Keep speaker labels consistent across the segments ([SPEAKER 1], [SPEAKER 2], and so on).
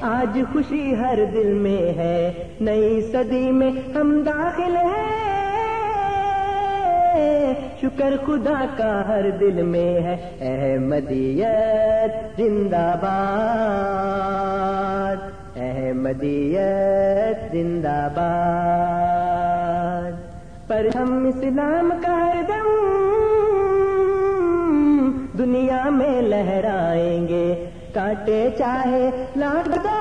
[SPEAKER 1] آج خوشی ہر دل میں ہے۔ نئی صدی میں ہم داخل ہیں۔ شکر خدا کا ہر دل میں ہے۔ احمدیت زندہ باد۔ احمدیت زندہ باد۔ پر ہم اسلام کا ہر دم دنیا میں لہرائیں گے۔ کاٹے چاہے لاکھ دو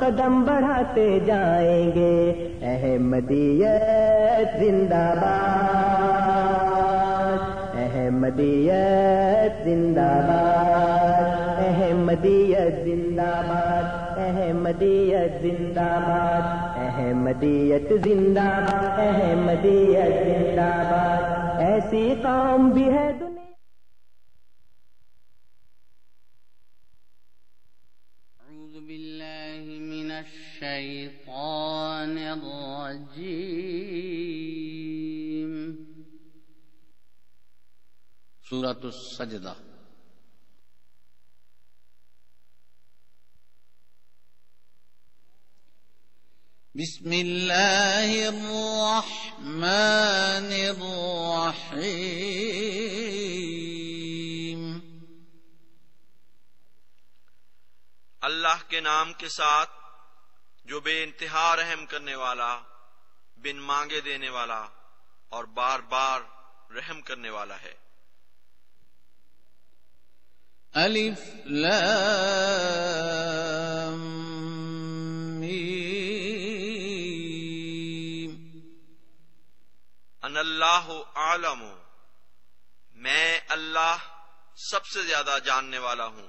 [SPEAKER 1] قدم بڑھاتے جائیں گے۔ احمدیت زندہ باد۔ احمدیت زندہ باد۔ احمدیت زندہ باد۔ احمدیت زندہ باد۔ احمدیت زندہ باد۔ احمدیت زندہ باد۔ ایسی قوم بھی ہے دنیا
[SPEAKER 2] أعوذ بالله من الشيطان الرجيم. سورة السجدة. بسم الله الرحمن الرحيم.
[SPEAKER 3] اللہ کے نام کے ساتھ جو بے انتہا رحم کرنے والا بن مانگے دینے والا اور بار بار رحم کرنے والا ہے۔
[SPEAKER 2] ألف لام ميم
[SPEAKER 3] ان اللہ عالم میں اللہ سب سے زیادہ جاننے والا ہوں۔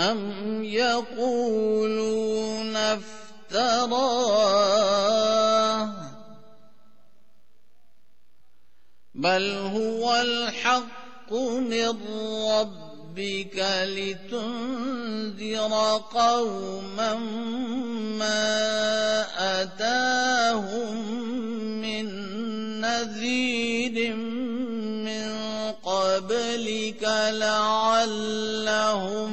[SPEAKER 2] أم يقولون افتراه بل هو الحق من ربك لتنذر قوما ما أتاهم من نذير من قبلك لعلهم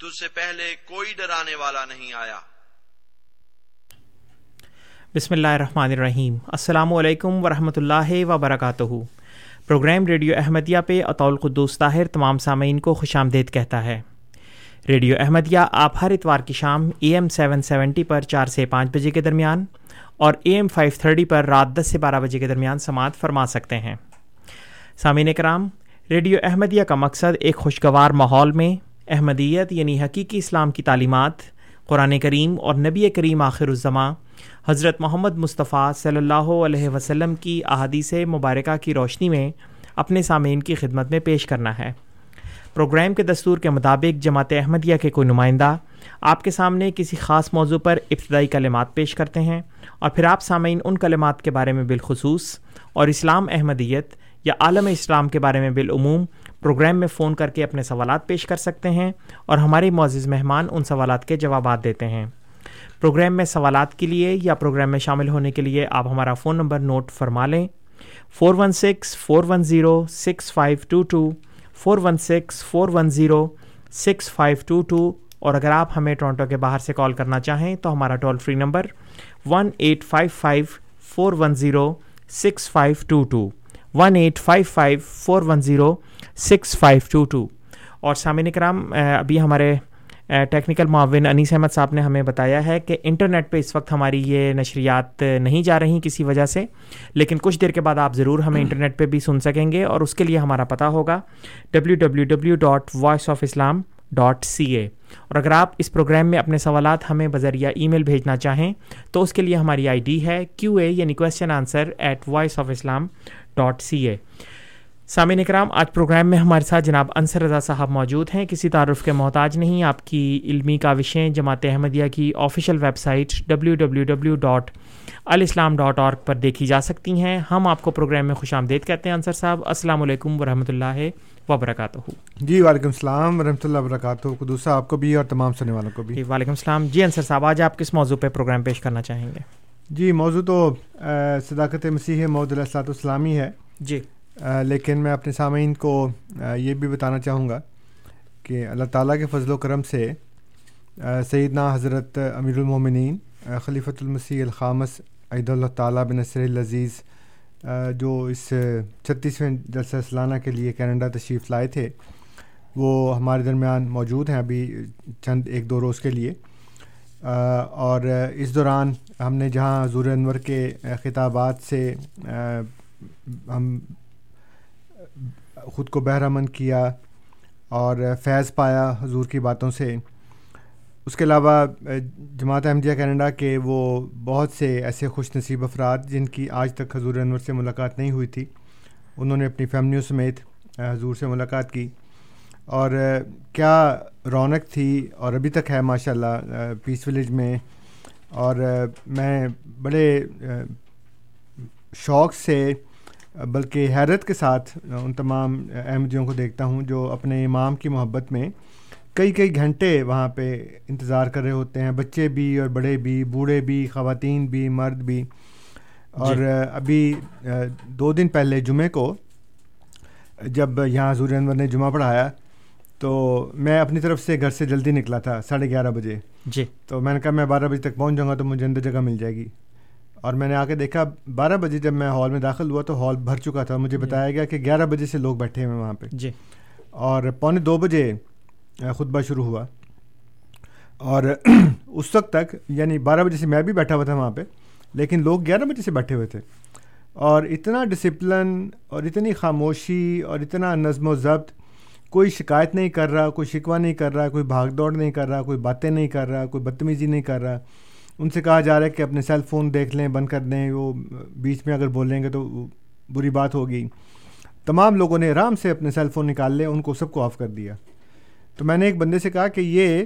[SPEAKER 3] تجھ سے پہلے کوئی ڈرانے والا نہیں آیا۔
[SPEAKER 4] بسم اللہ الرحمن الرحیم۔ السلام علیکم ورحمۃ اللہ وبرکاتہ۔ پروگرام ریڈیو احمدیہ پہ اطول قدوس طاہر تمام سامعین کو خوش آمدید کہتا ہے۔ ریڈیو احمدیہ آپ ہر اتوار کی شام اے ایم سیون سیونٹی پر چار سے پانچ بجے کے درمیان اور اے ایم فائیو تھرٹی پر رات دس سے بارہ بجے کے درمیان سماعت فرما سکتے ہیں۔ سامعین کرام، ریڈیو احمدیہ کا مقصد ایک خوشگوار ماحول میں احمدیت یعنی حقیقی اسلام کی تعلیمات، قرآن کریم اور نبی کریم آخر الزماں، حضرت محمد مصطفیٰ صلی اللہ علیہ وسلم کی احادیث مبارکہ کی روشنی میں اپنے سامعین کی خدمت میں پیش کرنا ہے۔ پروگرام کے دستور کے مطابق جماعت احمدیہ کے کوئی نمائندہ آپ کے سامنے کسی خاص موضوع پر ابتدائی کلمات پیش کرتے ہیں اور پھر آپ سامعین ان کلمات کے بارے میں بالخصوص اور اسلام احمدیت یا عالم اسلام کے بارے میں بالعموم پروگرام میں فون کر کے اپنے سوالات پیش کر سکتے ہیں اور ہمارے معزز مہمان ان سوالات کے جوابات دیتے ہیں۔ پروگرام میں سوالات کے لیے یا پروگرام میں شامل ہونے کے لیے آپ ہمارا فون نمبر نوٹ فرما لیں۔ Four one six, four one zero, six five two two, four one six, four one zero, six five two two اور اگر آپ ہمیں ٹورنٹو کے باہر سے کال کرنا چاہیں تو ہمارا toll free number one eight five five, four one zero, six five two two, one eight five five, four one zero six five two two. اور سامعین کرام ابھی ہمارے ٹیکنیکل معاون انیس احمد صاحب نے ہمیں بتایا ہے کہ انٹرنیٹ پہ اس وقت ہماری یہ نشریات نہیں جا رہی کسی وجہ سے لیکن کچھ دیر کے بعد آپ ضرور ہمیں انٹرنیٹ پہ بھی سن سکیں گے اور اس کے لیے ہمارا پتہ ہوگا W W W dot voice of Islam dot C A. اور اگر آپ اس پروگرام میں اپنے سوالات ہمیں بذریعہ ای میل بھیجنا چاہیں تو اس کے لیے ہماری آئی ڈی ہے کیو اے یعنی question answer at voice of Islam dot C A. سامعین اکرام آج پروگرام میں ہمارے ساتھ جناب انصر رضا صاحب موجود ہیں۔ کسی تعارف کے محتاج نہیں آپ کی علمی کاوشیں جماعت احمدیہ کی official website W W W dot alislam dot org پر دیکھی جا سکتی ہیں۔ ہم آپ کو پروگرام میں خوش آمدید کہتے ہیں انصر صاحب۔ السلام علیکم ورحمۃ اللہ وبرکاتہ۔
[SPEAKER 5] جی وعلیکم السلام ورحمۃ اللہ وبرکاتہ دوسرا آپ کو بھی اور تمام سننے والوں کو بھی۔
[SPEAKER 4] جی وعلیکم السلام۔ جی انصر صاحب آج آپ کس موضوع پہ پروگرام پیش کرنا چاہیں گے؟
[SPEAKER 5] جی موضوع تو صداقت مسیح محدود السلامی ہے۔
[SPEAKER 4] جی۔
[SPEAKER 5] لیکن میں اپنے سامعین کو یہ بھی بتانا چاہوں گا کہ اللہ تعالیٰ کے فضل و کرم سے سیدنا حضرت امیر المومنین خلیفۃ المسیح الخامس عید اللہ تعالیٰ بن نصر العزیز جو اس چھتیسویں جلسہ سلانہ کے لیے کینیڈا تشریف لائے تھے، وہ ہمارے درمیان موجود ہیں ابھی چند ایک دو روز کے لیے۔ اور اس دوران ہم نے جہاں حضور انور کے خطابات سے ہم خود کو بہرمند کیا اور فیض پایا حضور کی باتوں سے۔ اس کے علاوہ، جماعت احمدیہ کینیڈا کے وہ بہت سے ایسے خوش نصیب افراد جن کی آج تک حضور انور سے ملاقات نہیں ہوئی تھی، انہوں نے اپنی فیملیوں سمیت حضور سے ملاقات کی۔ اور کیا رونق تھی اور ابھی تک ہے ماشاء اللہ پیس ولیج میں۔ اور میں بڑے شوق سے بلکہ حیرت کے ساتھ ان تمام احمدیوں کو دیکھتا ہوں جو اپنے امام کی محبت میں کئی کئی گھنٹے وہاں پہ انتظار کر رہے ہوتے ہیں بچے بھی اور بڑے بھی بوڑھے بھی خواتین بھی مرد بھی۔ اور جی. ابھی دو دن پہلے جمعے کو جب یہاں حضور انور نے جمعہ پڑھایا تو میں اپنی طرف سے گھر سے جلدی نکلا تھا ساڑھے گیارہ بجے۔
[SPEAKER 4] جی۔
[SPEAKER 5] تو میں نے کہا میں بارہ بجے تک پہنچ جاؤں گا تو مجھے اندر جگہ مل جائے گی۔ اور میں نے آ کے دیکھا بارہ بجے جب میں ہال میں داخل ہوا تو ہال بھر چکا تھا مجھے جی. بتایا گیا کہ گیارہ بجے سے لوگ بیٹھے ہوئے وہاں پہ۔
[SPEAKER 4] جی۔
[SPEAKER 5] اور پونے دو بجے خطبہ شروع ہوا۔ اور اس وقت تک یعنی بارہ بجے سے میں بھی بیٹھا ہوا تھا وہاں پہ لیکن لوگ گیارہ بجے سے بیٹھے ہوئے تھے۔ اور اتنا ڈسپلن اور اتنی خاموشی اور اتنا نظم و ضبط کوئی شکایت نہیں کر رہا کوئی شکوہ نہیں کر رہا کوئی بھاگ دوڑ نہیں کر رہا کوئی باتیں نہیں کر رہا کوئی بدتمیزی نہیں کر رہا۔ ان سے کہا جا رہا ہے کہ اپنے سیل فون دیکھ لیں بند کر دیں وہ بیچ میں اگر بولیں گے تو بری بات ہوگی۔ تمام لوگوں نے آرام سے اپنے سیل فون نکال لے ان کو سب کو آف کر دیا۔ تو میں نے ایک بندے سے کہا کہ یہ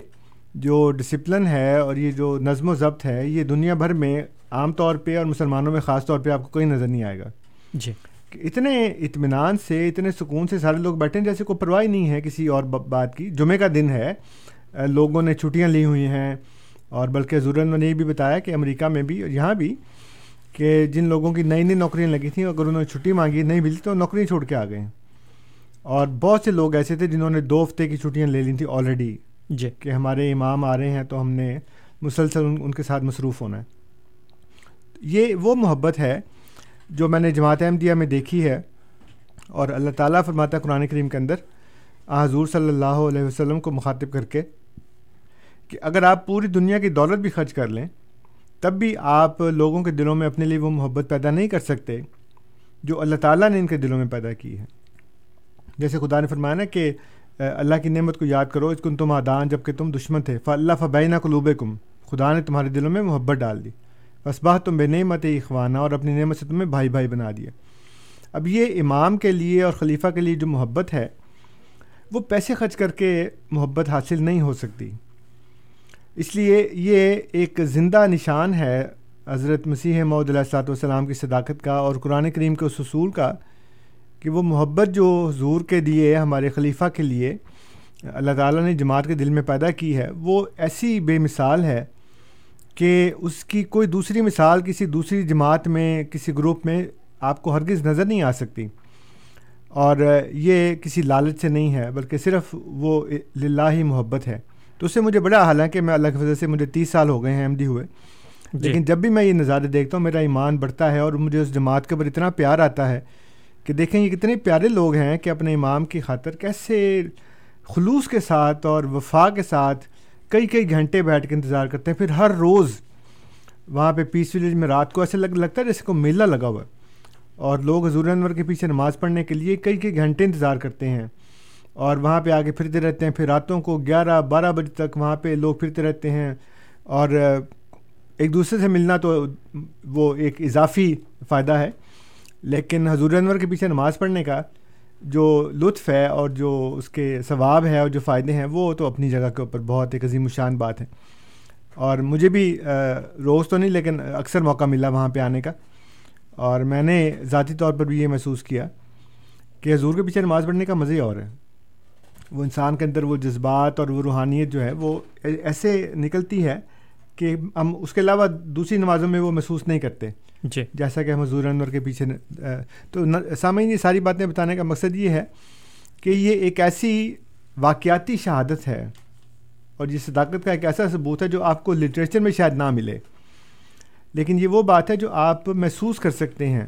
[SPEAKER 5] جو ڈسپلن ہے اور یہ جو نظم و ضبط ہے یہ دنیا بھر میں عام طور پہ اور مسلمانوں میں خاص طور پہ آپ کو کوئی نظر نہیں آئے گا۔
[SPEAKER 4] جی۔
[SPEAKER 5] اتنے اطمینان سے اتنے سکون سے سارے لوگ بیٹھے ہیں جیسے کوئی پرواہ نہیں ہے کسی اور بات کی۔ جمعے کا دن ہے لوگوں نے چھٹیاں لی ہوئی ہیں اور بلکہ ضرور نے یہ بھی بتایا کہ امریکہ میں بھی اور یہاں بھی کہ جن لوگوں کی نئی نئی نوکریاں لگی تھیں اگر انہوں نے چھٹی مانگی نہیں ملی تو نوکری چھوڑ کے آ گئے اور بہت سے لوگ ایسے تھے جنہوں نے دو ہفتے کی چھٹیاں لے لی تھیں آلریڈی
[SPEAKER 4] جی۔
[SPEAKER 5] کہ ہمارے امام آ رہے ہیں تو ہم نے مسلسل ان ان کے ساتھ مصروف ہونا ہے۔ یہ وہ محبت ہے جو میں نے جماعت احمدیہ میں دیکھی ہے اور اللہ تعالیٰ فرماتا ہے قرآن کریم کے اندر حضور صلی اللہ علیہ وسلم کو مخاطب کر کے کہ اگر آپ پوری دنیا کی دولت بھی خرچ کر لیں، تب بھی آپ لوگوں کے دلوں میں اپنے لیے وہ محبت پیدا نہیں کر سکتے جو اللہ تعالیٰ نے ان کے دلوں میں پیدا کی ہے۔ جیسے خدا نے فرمایا نا کہ اللہ کی نعمت کو یاد کرو اس کن تم آدان جبکہ تم دشمن تھے۔ اللہ فبینہ قلوب کم خدا نے تمہارے دلوں میں محبت ڈال دی۔ بس بات تم بے نعمت اخوانہ اور اپنی نعمت سے تمہیں بھائی بھائی بنا دیا۔ اب یہ امام کے لیے اور خلیفہ کے لیے جو محبت ہے، وہ پیسے خرچ کر کے محبت حاصل نہیں ہو سکتی۔ اس لیے یہ ایک زندہ نشان ہے حضرت مسیح محدود علیہ السلاۃ والسلام کی صداقت کا اور قرآن کریم کے اس اصول کا کہ وہ محبت جو حضور کے دیے ہمارے خلیفہ کے لیے اللہ تعالیٰ نے جماعت کے دل میں پیدا کی ہے، وہ ایسی بے مثال ہے کہ اس کی کوئی دوسری مثال کسی دوسری جماعت میں، کسی گروپ میں آپ کو ہرگز نظر نہیں آ سکتی۔ اور یہ کسی لالچ سے نہیں ہے، بلکہ صرف وہ للہ ہی محبت ہے۔ تو اس سے مجھے بڑا حال ہے کہ میں اللہ کی وجہ سے مجھے تیس سال ہو گئے ہیں احمدی ہوئے۔ جی۔ لیکن جب بھی میں یہ نظارے دیکھتا ہوں میرا ایمان بڑھتا ہے اور مجھے اس جماعت کے اوپر اتنا پیار آتا ہے کہ دیکھیں یہ کتنے پیارے لوگ ہیں کہ اپنے امام کی خاطر کیسے خلوص کے ساتھ اور وفا کے ساتھ کئی کئی گھنٹے بیٹھ کے انتظار کرتے ہیں۔ پھر ہر روز وہاں پہ پیس ولیج میں رات کو ایسے لگ لگتا ہے جیسے کو میلہ لگا ہوا ہے۔ اور لوگ حضور انور کے پیچھے نماز پڑھنے کے لیے کئی کئی گھنٹے انتظار کرتے ہیں۔ اور وہاں پہ آگے پھرتے رہتے ہیں، پھر راتوں کو گیارہ، بارہ بجے تک وہاں پہ لوگ پھرتے رہتے ہیں۔ اور ایک دوسرے سے ملنا تو وہ ایک اضافی فائدہ ہے۔ لیکن حضور انور کے پیچھے نماز پڑھنے کا جو لطف ہے اور جو اس کے ثواب ہے اور جو فائدے ہیں، وہ تو اپنی جگہ کے اوپر بہت ایک عظیم الشان بات ہے۔ اور مجھے بھی روز تو نہیں، لیکن اکثر موقع ملا وہاں پہ آنے کا۔ اور میں نے ذاتی طور پر بھی یہ محسوس کیا کہ حضور کے پیچھے نماز پڑھنے کا مزہ ہی اور ہے۔ وہ انسان کے اندر وہ جذبات اور وہ روحانیت جو ہے وہ ایسے نکلتی ہے کہ ہم اس کے علاوہ دوسری نمازوں میں وہ محسوس نہیں کرتے۔ جی۔ جیسا کہ ہم حضور انور کے پیچھے تو سامعین یہ ساری باتیں بتانے کا مقصد یہ ہے کہ یہ ایک ایسی واقعاتی شہادت ہے اور یہ صداقت کا ایک ایسا ثبوت ہے جو آپ کو لٹریچر میں شاید نہ ملے۔ لیکن یہ وہ بات ہے جو آپ محسوس کر سکتے ہیں۔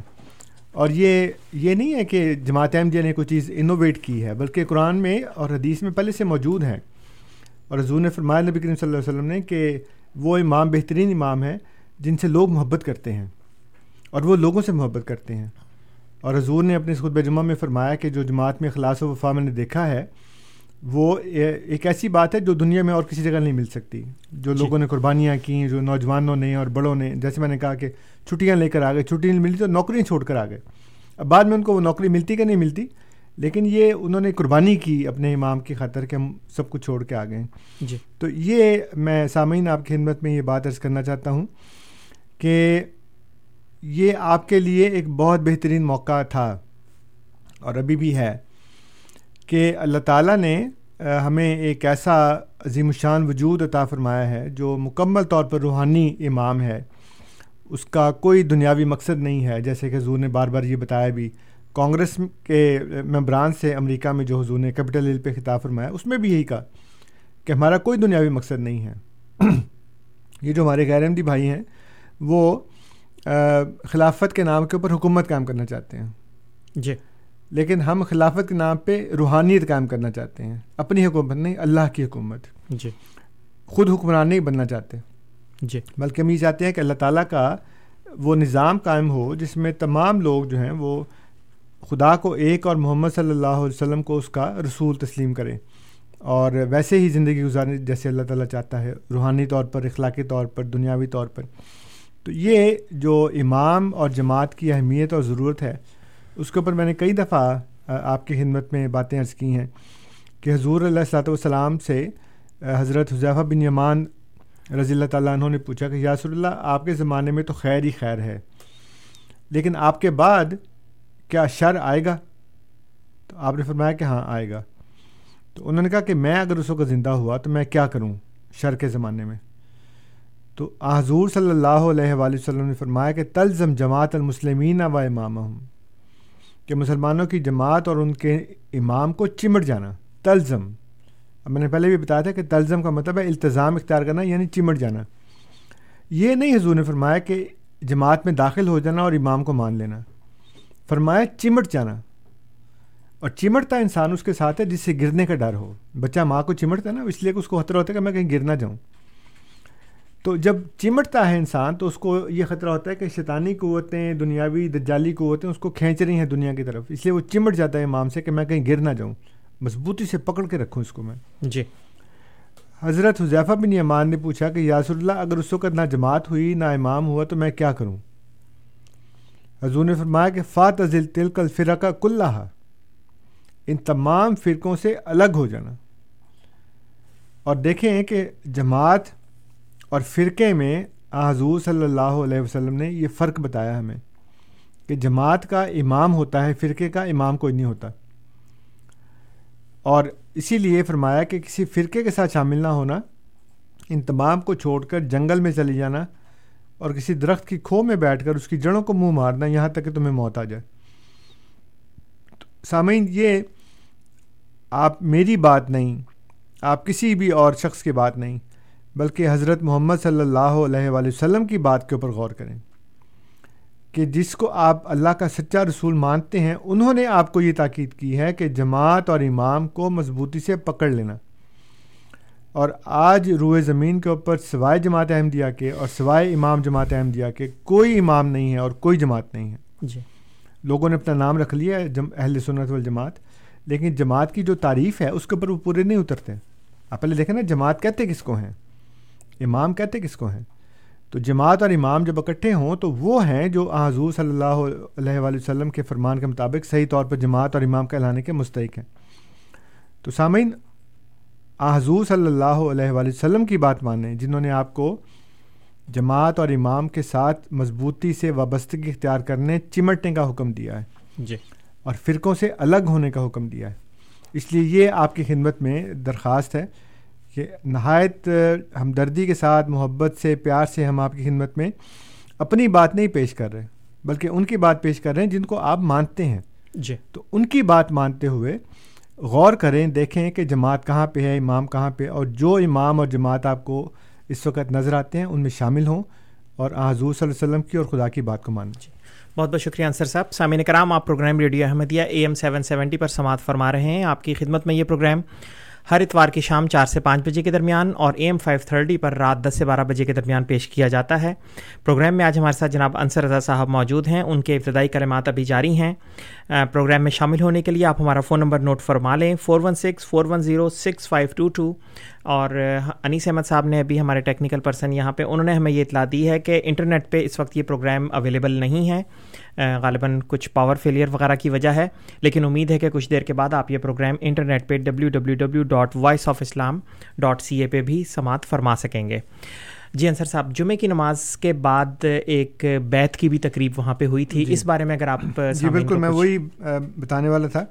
[SPEAKER 5] اور یہ یہ نہیں ہے کہ جماعت احمدیہ نے کوئی چیز انوویٹ کی ہے، بلکہ قرآن میں اور حدیث میں پہلے سے موجود ہیں۔ اور حضور نے فرمایا نبی کریم صلی اللہ علیہ وسلم نے کہ وہ امام، بہترین امام ہیں جن سے لوگ محبت کرتے ہیں۔ اور وہ لوگوں سے محبت کرتے ہیں۔ اور حضور نے اپنے اس خطبہ جمعہ میں فرمایا کہ جو جماعت میں خلاص و وفا میں نے دیکھا ہے وہ ایک ایسی بات ہے جو دنیا میں اور کسی جگہ نہیں مل سکتی۔ جو جی۔ لوگوں نے قربانیاں کیں جو نوجوانوں نے اور بڑوں نے جیسے میں نے کہا کہ چھٹیاں لے کر آ گئے چھٹی نہیں ملی تو نوکریاں چھوڑ کر آ گئے اب بعد میں ان کو وہ نوکری ملتی کہ نہیں ملتی؟ لیکن یہ انہوں نے قربانی کی اپنے امام کی خاطر کہ ہم سب کچھ چھوڑ کے آ گئے جی۔ تو یہ میں سامعین آپ کی خدمت میں یہ بات عرض کرنا چاہتا ہوں کہ یہ آپ کے لیے ایک بہت بہترین موقع تھا اور ابھی بھی ہے۔ کہ اللہ تعالیٰ نے ہمیں ایک ایسا عظیم الشان وجود عطا فرمایا ہے جو مکمل طور پر روحانی امام ہے۔ اس کا کوئی دنیاوی مقصد نہیں ہے۔ جیسے کہ حضور نے بار بار یہ بتایا بھی، کانگریس کے ممبران سے امریکہ میں جو حضور نے کیپٹل ہل پہ خطاب فرمایا، اس میں بھی یہی کہا کہ ہمارا کوئی دنیاوی مقصد نہیں ہے۔ یہ جو ہمارے غیر احمدی بھائی ہیں، وہ خلافت کے نام کے اوپر حکومت قائم کرنا چاہتے ہیں۔ جی۔ لیکن ہم خلافت کے نام پہ روحانیت قائم کرنا چاہتے ہیں اپنی حکومت نہیں اللہ کی حکومت۔ جی۔ خود حکمران نہیں بننا چاہتے۔ جی۔ بلکہ ہم یہ چاہتے ہیں کہ اللہ تعالیٰ کا وہ نظام قائم ہو جس میں تمام لوگ جو ہیں وہ خدا کو ایک اور محمد صلی اللہ علیہ وسلم کو اس کا رسول تسلیم کریں۔ اور ویسے ہی زندگی گزارنے جیسے اللہ تعالیٰ چاہتا ہے روحانی طور پر اخلاقی طور پر دنیاوی طور پر۔ تو یہ جو امام اور جماعت کی اہمیت اور ضرورت ہے اس کے اوپر میں نے کئی دفعہ آپ کی خدمت میں باتیں عرض کی ہیں کہ حضور اللہ صلاۃ والسلام سے حضرت حضیفہ بن یمان رضی اللہ تعالیٰ عنہ نے پوچھا کہ یاسر اللہ، آپ کے زمانے میں تو خیر ہی خیر ہے، لیکن آپ کے بعد کیا شر آئے گا؟ تو آپ نے فرمایا کہ ہاں آئے گا۔ تو انہوں نے کہا کہ میں اگر اس وقت زندہ ہوا تو میں کیا کروں شر کے زمانے میں؟ تو حضور صلی اللہ علیہ وآلہ وسلم نے فرمایا کہ تلزم جماعت المسلمین و امام ہوں کہ مسلمانوں کی جماعت اور ان کے امام کو چمٹ جانا، تلزم۔ اب میں نے پہلے بھی بتایا تھا کہ تلزم کا مطلب ہے التظام اختیار کرنا یعنی چمٹ جانا۔ یہ نہیں حضور نے فرمایا کہ جماعت میں داخل ہو جانا اور امام کو مان لینا۔ فرمایا چمٹ جانا۔ اور چمٹتا انسان اس کے ساتھ ہے جس سے گرنے کا ڈر ہو۔ بچہ ماں کو چمٹتا ہے نا، اس لیے کہ اس کو خطرہ ہوتا ہے کہ میں کہیں گر نہ جاؤں۔ تو جب چمٹتا ہے انسان تو اس کو یہ خطرہ ہوتا ہے کہ شیطانی قوتیں دنیاوی دجالی قوتیں اس کو کھینچ رہی ہیں دنیا کی طرف۔ اس لیے وہ چمٹ جاتا ہے امام سے کہ میں کہیں گر نہ جاؤں۔ مضبوطی سے پکڑ کے رکھوں اس کو میں۔ جی۔ حضرت حضیفہ بن ایمان نے پوچھا کہ یاسر اللہ اگر اس وقت نہ جماعت ہوئی نہ امام ہوا تو میں کیا کروں؟ حضور نے فرمایا کہ فات ازل تل کل فرقہ کلّہ ان تمام فرقوں سے الگ ہو جانا۔ اور دیکھیں کہ جماعت اور فرقے میں حضور صلی اللہ علیہ وسلم نے یہ فرق بتایا ہمیں کہ جماعت کا امام ہوتا ہے، فرقے کا امام کوئی نہیں ہوتا۔ اور اسی لیے فرمایا کہ کسی فرقے کے ساتھ شامل نہ ہونا، ان تمام کو چھوڑ کر جنگل میں چلی جانا اور کسی درخت کی کھو میں بیٹھ کر اس کی جڑوں کو منہ مارنا یہاں تک کہ تمہیں موت آ جائے۔ سامعین، یہ آپ میری بات نہیں، آپ کسی بھی اور شخص کی بات نہیں۔ بلکہ حضرت محمد صلی اللہ علیہ وآلہ وسلم کی بات کے اوپر غور کریں کہ جس کو آپ اللہ کا سچا رسول مانتے ہیں انہوں نے آپ کو یہ تاکید کی ہے کہ جماعت اور امام کو مضبوطی سے پکڑ لینا۔ اور آج روئے زمین کے اوپر سوائے جماعت احمدیہ کے اور سوائے امام جماعت احمدیہ کے کوئی امام نہیں ہے اور کوئی جماعت نہیں ہے۔
[SPEAKER 4] جی۔
[SPEAKER 5] لوگوں نے اپنا نام رکھ لیا ہے جم اہل سنت والجماعت لیکن جماعت کی جو تعریف ہے اس کے اوپر وہ پورے نہیں اترتے۔ آپ پہلے دیکھیں نا جماعت کہتے کس کو ہیں؟ امام کہتے کس کو ہیں؟ تو جماعت اور امام جب اکٹھے ہوں تو وہ ہیں جو حضور صلی اللہ علیہ وآلہ وسلم کے فرمان کے مطابق صحیح طور پر جماعت اور امام کہلانے کے مستحق ہیں۔ تو سامعین حضور صلی اللہ علیہ وآلہ وسلم کی بات مانیں جنہوں نے آپ کو جماعت اور امام کے ساتھ مضبوطی سے وابستگی اختیار کرنے چمٹنے کا حکم دیا ہے۔
[SPEAKER 4] جی۔
[SPEAKER 5] اور فرقوں سے الگ ہونے کا حکم دیا ہے۔ اس لیے یہ آپ کی خدمت میں درخواست ہے۔ کہ نہایت ہمدردی کے ساتھ محبت سے پیار سے ہم آپ کی خدمت میں اپنی بات نہیں پیش کر رہے بلکہ ان کی بات پیش کر رہے ہیں جن کو آپ مانتے ہیں۔
[SPEAKER 4] جی۔
[SPEAKER 5] تو ان کی بات مانتے ہوئے غور کریں دیکھیں کہ جماعت کہاں پہ ہے امام کہاں پہ اور جو امام اور جماعت آپ کو اس وقت نظر آتے ہیں ان میں شامل ہوں اور حضور صلی اللہ علیہ وسلم کی اور خدا کی بات کو مانیں۔
[SPEAKER 4] جی۔ بہت بہت شکریہ انصر صاحب۔ سامعین کرام آپ programme radio Ahmadiyya A M seven seventy پر سماعت فرما رہے ہیں۔ آپ کی خدمت میں یہ پروگرام ہر اتوار کی شام چار سے پانچ بجے کے درمیان اور اے ایم فائیو تھرٹی پر رات دس سے بارہ بجے کے درمیان پیش کیا جاتا ہے۔ پروگرام میں آج ہمارے ساتھ جناب انصر رضا صاحب موجود ہیں۔ ان کے ابتدائی کلمات ابھی جاری ہیں۔ پروگرام میں شامل ہونے کے لیے آپ ہمارا فون نمبر نوٹ فرما لیں۔ Four one six, four one zero, six five two two. اور انیس احمد صاحب نے ابھی ہمارے ٹیکنیکل پرسن یہاں پہ انہوں نے ہمیں یہ اطلاع دی ہے کہ انٹرنیٹ پہ اس وقت یہ پروگرام اویلیبل نہیں ہے۔ غالباً کچھ پاور فیلئر وغیرہ کی وجہ ہے لیکن امید ہے کہ کچھ دیر کے بعد آپ یہ پروگرام انٹرنیٹ پہ W W W dot voice of Islam dot C A پہ بھی سماعت فرما سکیں گے۔ جی انصر صاحب جمعے کی نماز کے بعد ایک بیت کی بھی تقریب وہاں پہ ہوئی تھی۔
[SPEAKER 5] جی۔
[SPEAKER 4] اس بارے میں اگر آپ
[SPEAKER 5] جی بالکل میں وہی بتانے والا تھا۔